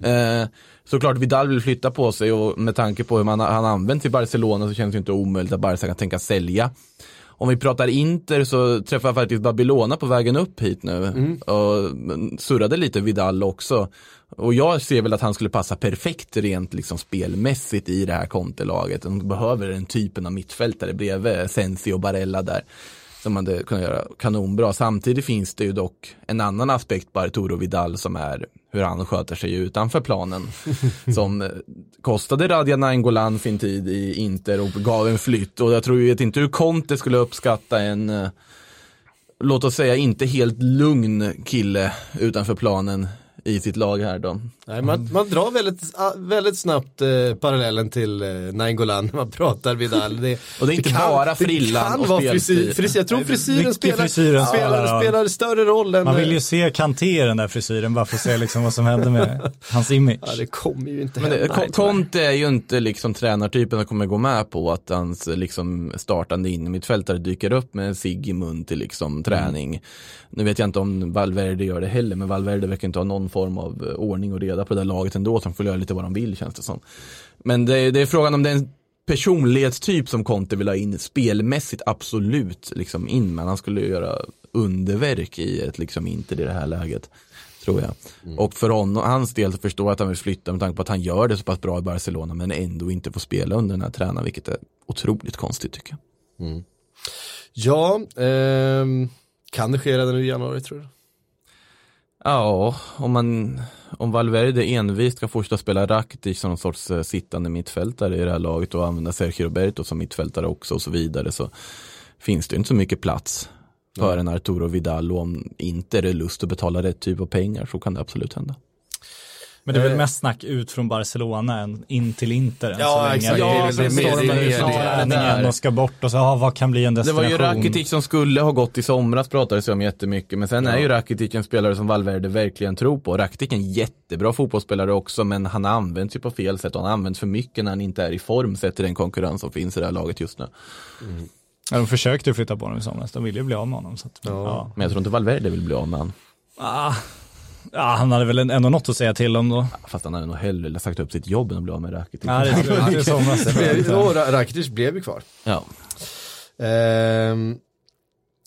Eh, såklart Vidal vill flytta på sig och med tanke på hur man, han används i Barcelona så känns det inte omöjligt att Barca kan tänka sälja. Om vi pratar Inter så träffade jag faktiskt Babylona på vägen upp hit nu och surrade lite Vidal också. Och jag ser väl att han skulle passa perfekt rent liksom spelmässigt i det här kontelaget. De behöver den typen av mittfältare bredvid Sensi och Barella där. Som man hade kunnat göra kanonbra. Samtidigt finns det ju dock en annan aspekt på Arturo Vidal som är hur han sköter sig utanför planen. som eh, kostade Radja Nainggolan sin tid i Inter och gav en flytt. Och jag tror ju inte hur Conte skulle uppskatta en eh, låt oss säga inte helt lugn kille utanför planen i sitt lag här då. Nej, man, man drar väldigt, ah, väldigt snabbt eh, parallellen till eh, Nainggolan när man pratar Vidal. Det, Och det är inte bara frillan det kan och vara frisyr, frisyr. Jag tror frisyren spelar, frisyren spelar, ja. spelar större roll än... Man vill ju se Kanté i den där frisyren bara för att se liksom vad som hände med hans image. Ja, det kommer ju inte Men det, hända. Con- Conte är ju inte liksom tränartypen som kommer gå med på att hans liksom startande innermittfältare dyker upp med en cigg i mun till liksom träning. Nu vet jag inte om Valverde gör det heller, men Valverde verkar inte ha någon form av eh, ordning och reda på det där laget ändå, som får göra lite vad de vill känns det som. Men det, det är frågan om det är en personlighetstyp som Conte vill ha in, spelmässigt absolut liksom in, men han skulle göra underverk i ett liksom Inter i det här läget. Tror jag. Och för honom, hans del så förstår jag att han vill flytta med tanke på att han gör det så pass bra i Barcelona men ändå inte får spela under den här tränaren vilket är otroligt konstigt tycker jag. Ja, ehm, kan det ske redan nu i januari tror du? Ja, om man om Valverde envist ska fortsätta spela Rakitic som någon sorts eh, sittande mittfältare i det här laget och använda Sergio Roberto som mittfältare också och så vidare så finns det inte så mycket plats för en Arturo Vidal och om inte är det lust att betala rätt typ av pengar så kan det absolut hända. Men det är väl mest snack ut från Barcelona än in till Inter än Ja, så länge. exakt. Det är Ja, väl det det är träningen där. och ska bort och så, ja, vad kan bli en Det var destination? ju Rakitic som skulle ha gått i somras pratades det om jättemycket. Men sen är ju Rakitic en spelare som Valverde verkligen tror på. Rakitic är en jättebra fotbollsspelare också men han används ju på fel sätt och han används för mycket när han inte är i form sett till den konkurrens som finns i det här laget just nu. Ja, de försökte ju flytta på honom i somras, de ville ju bli av med honom. Så att, ja. Men jag tror inte Valverde vill bli av med han. Ah, Ja, han hade väl ändå något att säga till om då. Fast han hade nog hellre sagt upp sitt jobb än att bli av med Rakitic. Ja, det tror jag. Somras. Rakitic blev ju kvar. Ja. Ehm,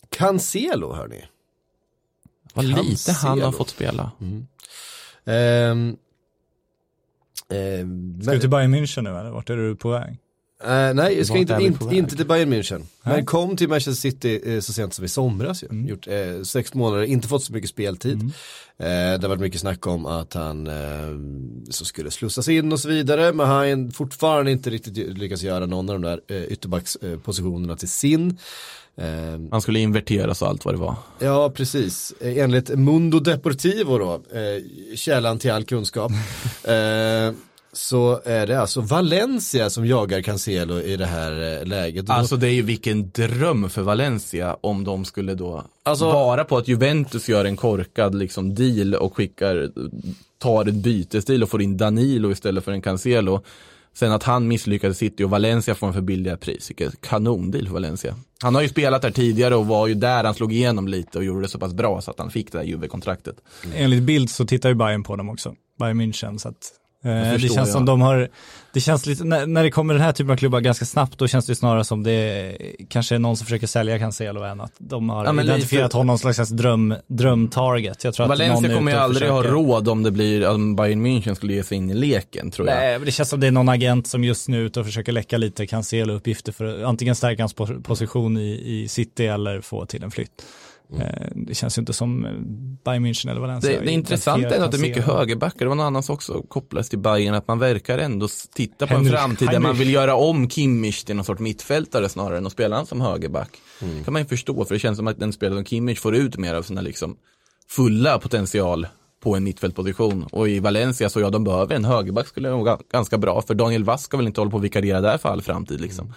Cancelo hörni. Vad lite han har fått spela. Ehm, ehm, Ska du till Bayern München nu eller vart är du på väg? Eh, nej, jag ska inte, inte, inte till Bayern München. Men Nej. kom till Manchester City eh, så sent som i somras ju. Mm. Gjort eh, sex månader, inte fått så mycket speltid. Eh, det har varit mycket snack om att han eh, så skulle slussas in och så vidare. Men han har fortfarande inte riktigt lyckats göra någon av de där eh, ytterbackspositionerna till sin. Eh, Han skulle inverteras och allt vad det var. Ja, precis. Enligt Mundo Deportivo då, källan till all kunskap, så är det alltså Valencia som jagar Cancelo i det här eh, läget. Alltså det är ju vilken dröm för Valencia om de skulle då Alltså- vara på att Juventus gör en korkad liksom deal och skickar, tar ett bytesdeal och får in Danilo istället för en Cancelo. Sen att han misslyckades City och Valencia får en för billiga pris. Vilket kanondeal för Valencia. Han har ju spelat där tidigare och var ju där han slog igenom lite och gjorde det så pass bra så att han fick det där Juve-kontraktet. Enligt bild så tittar ju Bayern på dem också. Bayern München. Så att, det förstår känns jag. som de har, det känns lite, när, när det kommer den här typen av klubbar ganska snabbt då känns det snarare som det kanske är någon som försöker sälja Cancelo än att de har Ja, identifierat lite- honom som slags dröm, drömtarget. Jag tror att någon Valencia är kommer ju aldrig försöker. ha råd om det blir, om Bayern München skulle ge sig in i leken tror jag. Nej, men det känns som det är någon agent som just nu är ute och försöker läcka lite Cancelo-uppgifter för att antingen stärka hans po- position i, i City eller få till en flytt. Eh, Det känns ju inte som eh, Bayern München eller Valencia. Det, det intressanta är att det är mycket högerbackar. Det var någon annan som också kopplades till Bayern att man verkar ändå titta på Henrik- en framtid där man vill göra om Kimmich till någon sorts mittfältare snarare än att spela han som högerback. Mm. kan man ju förstå för det känns som att den spelare som Kimmich får ut mer av sina liksom fulla potential på en mittfältposition. Och i Valencia så ja, de behöver en högerback skulle vara ganska bra för Daniel Vass ska väl inte hålla på att vikariera där för all framtid liksom.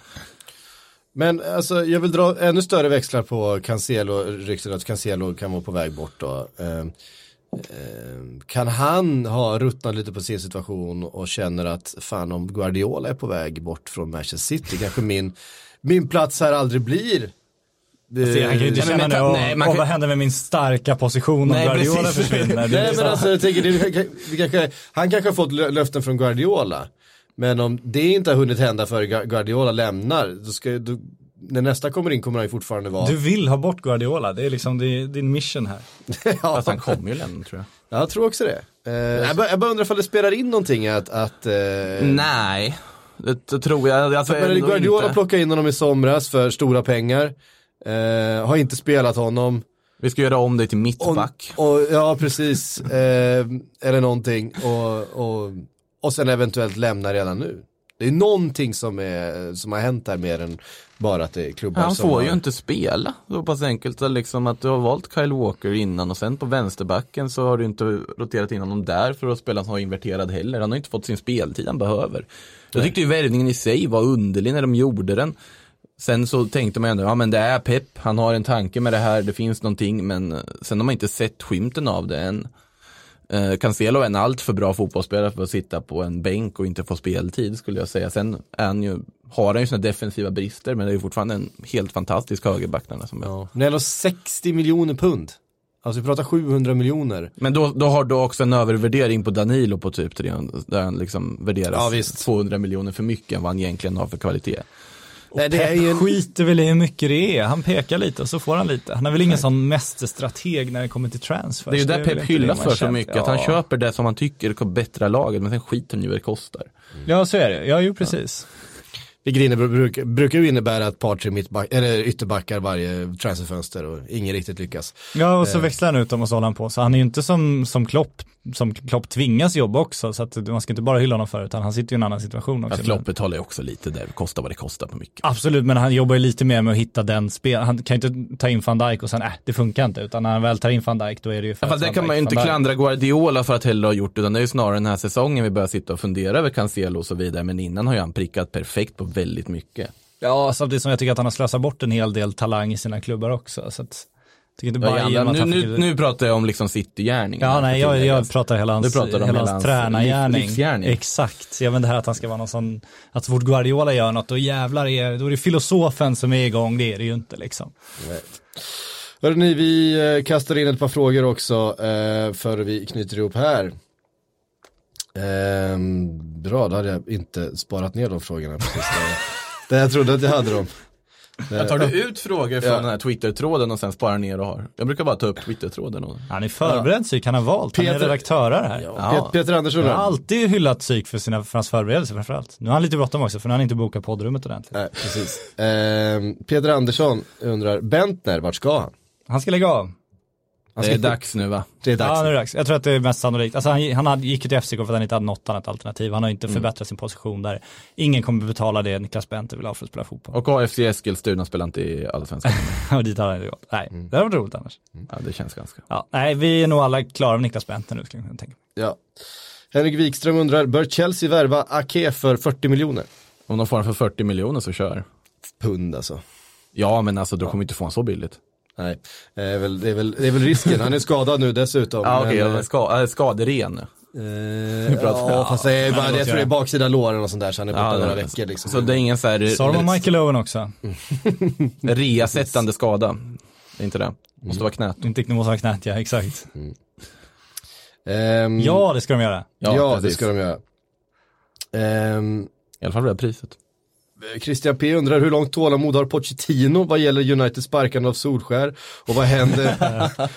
Men alltså, jag vill dra ännu större växlar på Cancelo, ryktet att Cancelo kan vara på väg bort då. Eh, eh, kan han ha ruttnat lite på sin situation och känner att fan om Guardiola är på väg bort från Manchester City, kanske min, min plats här aldrig blir Se, han kan ju inte Nej, men känna nu, vänta, och, nej, man och kan- vad händer med min starka position om Nej, Guardiola precis. försvinner? Det Nej men alltså jag tänker, det, vi kanske, han kanske har fått lö- löften från Guardiola. Men om det inte har hunnit hända för Guardiola lämnar, då ska, då, när nästa kommer in kommer han ju fortfarande vara... Du vill ha bort Guardiola, det är liksom är din mission här. ja, Fast han kommer ju lämna tror jag. jag tror också det. Eh, jag, bara, jag bara undrar ifall det spelar in någonting att... att eh, Nej, det, det tror jag. Alltså, men ändå Guardiola inte. plockade in honom i somras för stora pengar. Eh, har inte spelat honom. Vi ska göra om dig till Och, mittback. och, ja, precis. Eh, eller någonting. Och, och, och sen eventuellt lämna redan nu. Det är någonting som, är, som har hänt här mer än bara att det är klubbar Han som får ju har... inte spela. Så pass enkelt att liksom att du har valt Kyle Walker innan och sen på vänsterbacken så har du inte roterat in honom där för att spela som har inverterad heller. Han har inte fått sin speltid han behöver. Jag tyckte ju värvningen i sig var underlig när de gjorde den. Sen så tänkte man ändå, ja men det är pepp, han har en tanke med det här, det finns någonting, men sen har man inte sett skymten av det än. Eh, Cancelo är en allt för bra fotbollsspelare för att sitta på en bänk och inte få speltid skulle jag säga. Sen är han ju, har han ju sina defensiva brister, men det är ju fortfarande en helt fantastisk högerback. Som. Ja. Det är ändå 60 miljoner pund. Alltså vi pratar 700 miljoner. Men då, då har du också en övervärdering på Danilo på typ 300, där han liksom värderas Ja, visst. 200 miljoner för mycket än vad han egentligen har för kvalitet. Nej, det är ju. Skiter väl i hur mycket det är, han pekar lite och så får han lite. Han är väl ingen sån mästerstrateg när det kommer till transfers. Det är ju där Pep man för så mycket, att han Ja. köper det som han tycker kommer bättra laget, men sen skiter han ju vad det kostar. Ja, så är det. Ja, jo precis. Vilket innebär, bruk, brukar ju innebära ett par, tre mittback, eller ytterbackar varje transferfönster och ingen riktigt lyckas. Ja, och så växlar han ut dem och så håller han på. Så han är ju inte som, som Klopp, som Klopp tvingas jobba också. Så att man ska inte bara hylla honom för, utan han sitter ju i en annan situation också. Att Klopp betalar ju också lite där, kostar vad det kostar på mycket. Absolut, men han jobbar ju lite mer med att hitta den spel. Han kan ju inte ta in van Dijk och sen, äh, det funkar inte. Utan när han väl tar in van Dijk, då är det ju för Ja, att det kan man ju inte klandra Guardiola för att heller ha gjort, utan det är ju snarare den här säsongen vi börjar sitta och fundera över Cancelo och så vidare, men innan har ju han prickat perfekt på väldigt mycket. Ja, samtidigt som jag tycker att han har slösat bort en hel del talang i sina klubbar också. Så att, tycker inte Ja, bara att nu, nu, nu pratar jag om liksom City-gärningen. Ja, nej, jag, jag pratar hela hans, Du pratar om hela hans hans tränargärning. Exakt, ja men det här att han ska vara någon sån, att så fort Guardiola gör något, då jävlar är, då är det filosofen som är igång, det är det ju inte liksom. Hörrni, vi eh, kastar in ett par frågor också eh, före vi knyter ihop här. Ehm, bra, då hade jag inte sparat ner de frågorna precis där jag trodde att jag hade dem. Jag tar du ut frågor från Ja. den här Twitter-tråden och sen sparar ner och har? Jag brukar bara ta upp Twitter-tråden och... Han är förberedd psyk, han har valt. Han är Peter- redaktör här. Pet- Peter Andersson Jag har alltid hyllat psyk för, sina, för hans förberedelser framförallt. Nu har han lite bråttom också för nu har han inte bokat poddrummet ordentligt. Nej, precis. Ehm, Peter Andersson undrar, Bentner, vart ska han? Han ska lägga av. Det är dags nu va? Det är dags. Ja, nu är det dags. Jag tror att det är mest sannolikt. Alltså han, han hade, gick ju till FCK för att han inte hade något annat alternativ. Han har inte förbättrat sin position där. Ingen kommer betala det Niklas Bente vill ha för att spela fotboll. Och AFC Eskilstuna spelar inte i Allsvenskan. Och dit har han inte gått. Nej, det hade varit roligt annars. ja, det känns ganska. Ja, nej, vi är nog alla klara med Niklas Bente nu skulle jag tänka. Ja. Henrik Wikström undrar, bör Chelsea värva Ake för 40 miljoner? Om de får den för 40 miljoner så kör. Pund alltså. Ja, men alltså de kommer inte få en så billigt. Nej, det är väl, det är väl, det är väl risken. Han är skadad nu dessutom. Ja, okej, men, okay, ska, skaderen. eh, pratar- ja, fast det är bara, det jag tror det är baksida låren och sånt där så han är borta Ja, några det- veckor liksom. Så det är ingen så här Så har de Michael Owen också. reasättande skada. Det är inte det. Måste vara knät. Inte det måste vara knät, ja exakt. Ehm, Ja, det ska de göra. ja, det precis. ska de göra. Ehm, I alla fall det priset. Christian P undrar hur långt tålamod har Pochettino vad gäller Uniteds sparkande av Solskär och vad händer,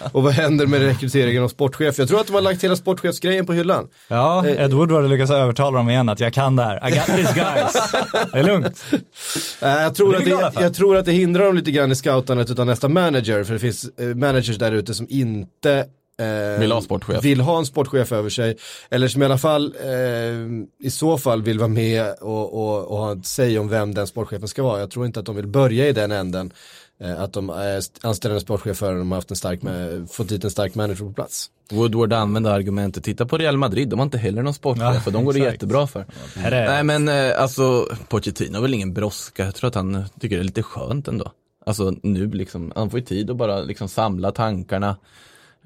och vad händer med rekryteringen av sportchef? Jag tror att de har lagt hela sportchefsgrejen på hyllan. Ja, Eh, Ed Woodward har lyckats övertala dem igen att jag kan det här. I got this guys. Det är lugnt. Eh, Jag tror, Det att det, jag tror att det hindrar dem lite grann i scoutandet utav nästa manager, för det finns eh, managers där ute som inte eh, Vill ha sportchef. vill ha en sportchef över sig, eller som i alla fall eh, i så fall vill vara med och, och, och ha ett säg om vem den sportchefen ska vara. Jag tror inte att de vill börja i den änden, eh, att de eh, anställer en sportchef förrän de har haft en stark, fått dit en stark manager på plats. Woodward använde argumentet, titta på Real Madrid, de har inte heller någon sportchef Ja, de går det jättebra för. Är Nej men eh, alltså, Pochettino har väl ingen brådska, jag tror att han tycker det är lite skönt ändå. Alltså nu liksom, han får ju tid att bara liksom samla tankarna.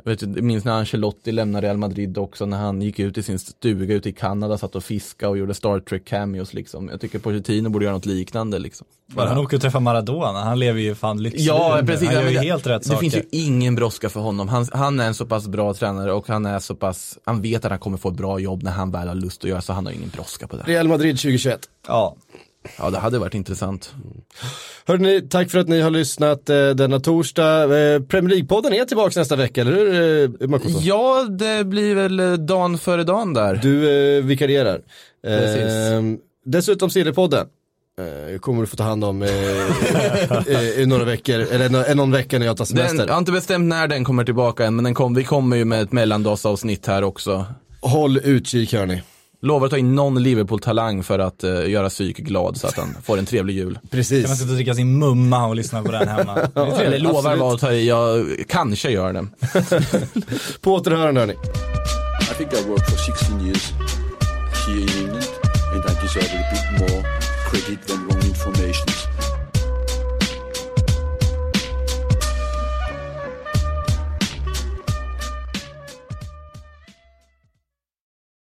Jag vet, jag minns när Ancelotti lämnade Real Madrid också, när han gick ut i sin stuga ute i Kanada, satt och fiskade och gjorde Star Trek cameos liksom. Jag tycker Pochettino borde göra något liknande liksom. Bara han åker och träffar Maradona, han lever ju fan lyxlivet. Ja, precis. Han gör ju det- helt rätt det saker. finns ju ingen brådska för honom. Han, han är en så pass bra tränare och han är så pass, han vet att han kommer få ett bra jobb när han väl har lust att göra så han har ingen brådska på det. Real Madrid 2021. Ja. Ja, det hade varit intressant. Hörrni, tack för att ni har lyssnat eh, denna torsdag. Eh, Premier League-podden är tillbaka nästa vecka, eller hur eh? Ja, det blir väl eh, dagen före dagen där. Du eh, vikarierar. Precis. Eh, dessutom Sillypodden. Eh, kommer du få ta hand om eh, i några veckor, eller nå- någon vecka när jag tar semester. Den, jag har inte bestämt när den kommer tillbaka än, men den kom, vi kommer ju med ett mellandagsavsnitt här också. Håll utkik hörni. Lovar att ta in någon Liverpool-talang för att eh, göra psyk glad så att han får en trevlig jul. Kan man Precis. sitta och dricka sin mumma och lyssna på den hemma. Eller lovar vad att ta i, jag kanske gör det. På återhörande hörni. I think I worked for 16 years here in England, and I deserve a bit more credit than